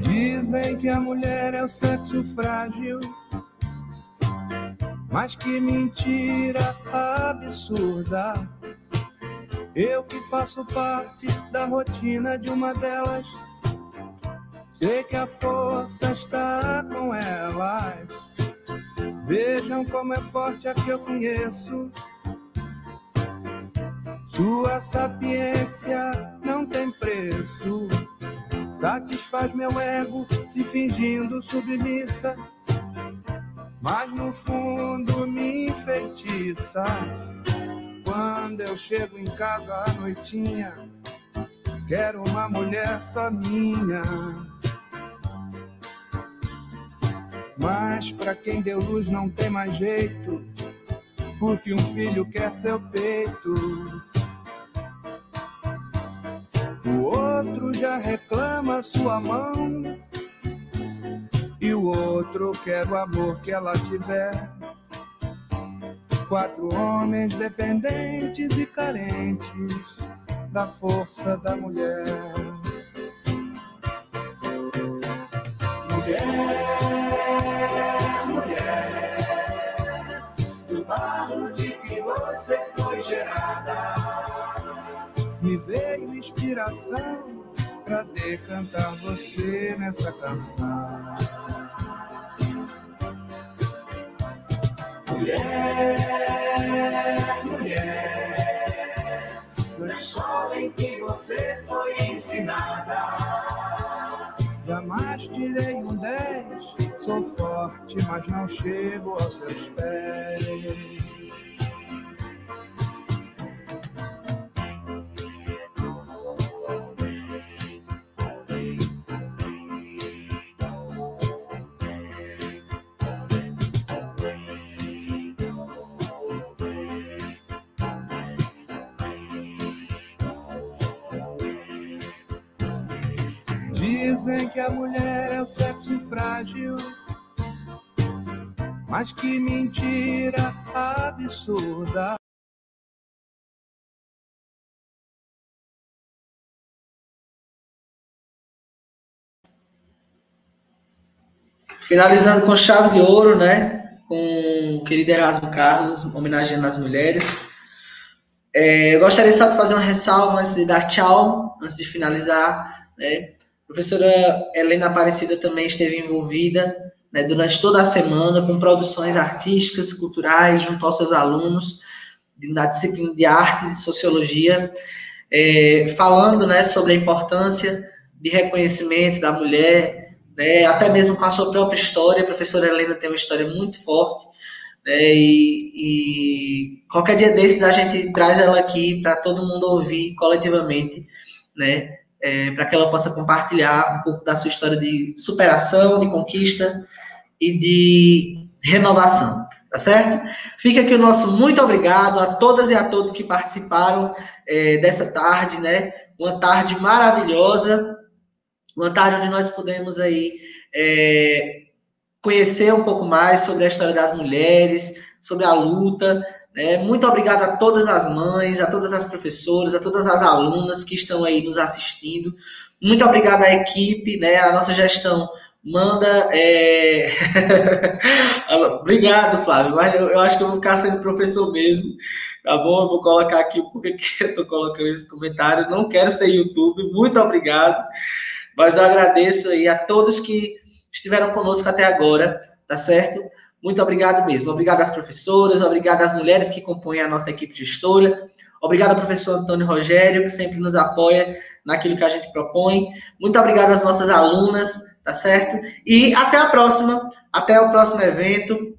Dizem que a mulher é o sexo frágil mas que mentira absurda. Eu que faço parte da rotina de uma delas, sei que a força está com elas. Vejam como é forte a que eu conheço. Sua sapiência não tem preço. Satisfaz meu ego se fingindo submissa mas no fundo me enfeitiça. Quando eu chego em casa à noitinha, quero uma mulher só minha. Mas pra quem deu luz não tem mais jeito, porque um filho quer seu peito. O outro já reclama sua mão e o outro quer o amor que ela tiver. Quatro homens dependentes e carentes da força da mulher. Mulher, mulher, do barro de que você foi gerada, me veio inspiração pra decantar você nessa canção. Mulher, mulher, no escola em que você foi ensinada. Jamais tirei um 10, sou forte, mas não chego aos seus pés. Dizem que a mulher é o sexo frágil, mas que mentira absurda. Finalizando com chave de ouro, né? Com o querido Erasmo Carlos, homenageando as mulheres. É, eu gostaria só de fazer uma ressalva antes de dar tchau, antes de finalizar. Né? Professora Helena Aparecida também esteve envolvida né, durante toda a semana com produções artísticas, culturais, junto aos seus alunos na disciplina de artes e sociologia, é, falando né, sobre a importância de reconhecimento da mulher, né, até mesmo com a sua própria história. A professora Helena tem uma história muito forte. Né, e, e, qualquer dia desses a gente traz ela aqui para todo mundo ouvir coletivamente, né? É, para que ela possa compartilhar um pouco da sua história de superação, de conquista e de renovação, tá certo? Fica aqui o nosso muito obrigado a todas e a todos que participaram é, dessa tarde, né? Uma tarde maravilhosa, uma tarde onde nós pudemos aí é, conhecer um pouco mais sobre a história das mulheres, sobre a luta, né? Muito obrigado a todas as mães, a todas as professoras, a todas as alunas que estão aí nos assistindo. Muito obrigado à equipe, né? A nossa gestão manda. É... [laughs] Obrigado, Flávio, mas eu, eu, acho que eu vou ficar sendo professor mesmo. Tá bom? Eu vou colocar aqui porque que eu tô colocando esse comentário. Não quero ser YouTube, muito obrigado. Mas eu agradeço aí a todos que estiveram conosco até agora, tá certo? Muito obrigado mesmo. Obrigado às professoras, obrigado às mulheres que compõem a nossa equipe gestora. Obrigado ao professor Antônio Rogério, que sempre nos apoia naquilo que a gente propõe. Muito obrigado às nossas alunas, tá certo? E até a próxima, até o próximo evento,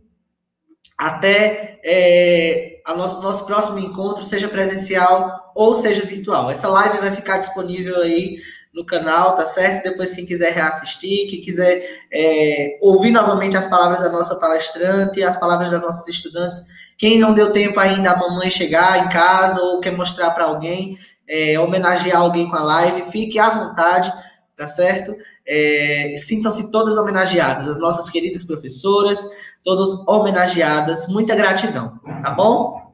até é, a nosso, nosso próximo encontro, seja presencial ou seja virtual. Essa live vai ficar disponível aí no canal, tá certo? Depois, quem quiser reassistir, quem quiser é, ouvir novamente as palavras da nossa palestrante, as palavras das nossas estudantes, quem não deu tempo ainda a mamãe chegar em casa ou quer mostrar para alguém, é, homenagear alguém com a live, fique à vontade, tá certo? É, Sintam-se todas homenageadas, as nossas queridas professoras, todas homenageadas, muita gratidão, tá bom?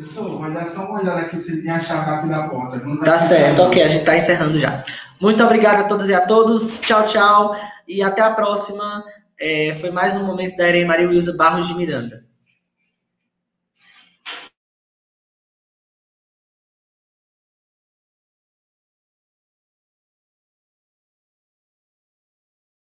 Professor, vai dar só uma olhada aqui se ele tem a chave aqui da porta. Tá certo, ok, a gente tá encerrando já. Muito obrigado a todas e a todos, tchau, tchau, e até a próxima. É, foi mais um momento da Irene Maria Wilza Barros de Miranda.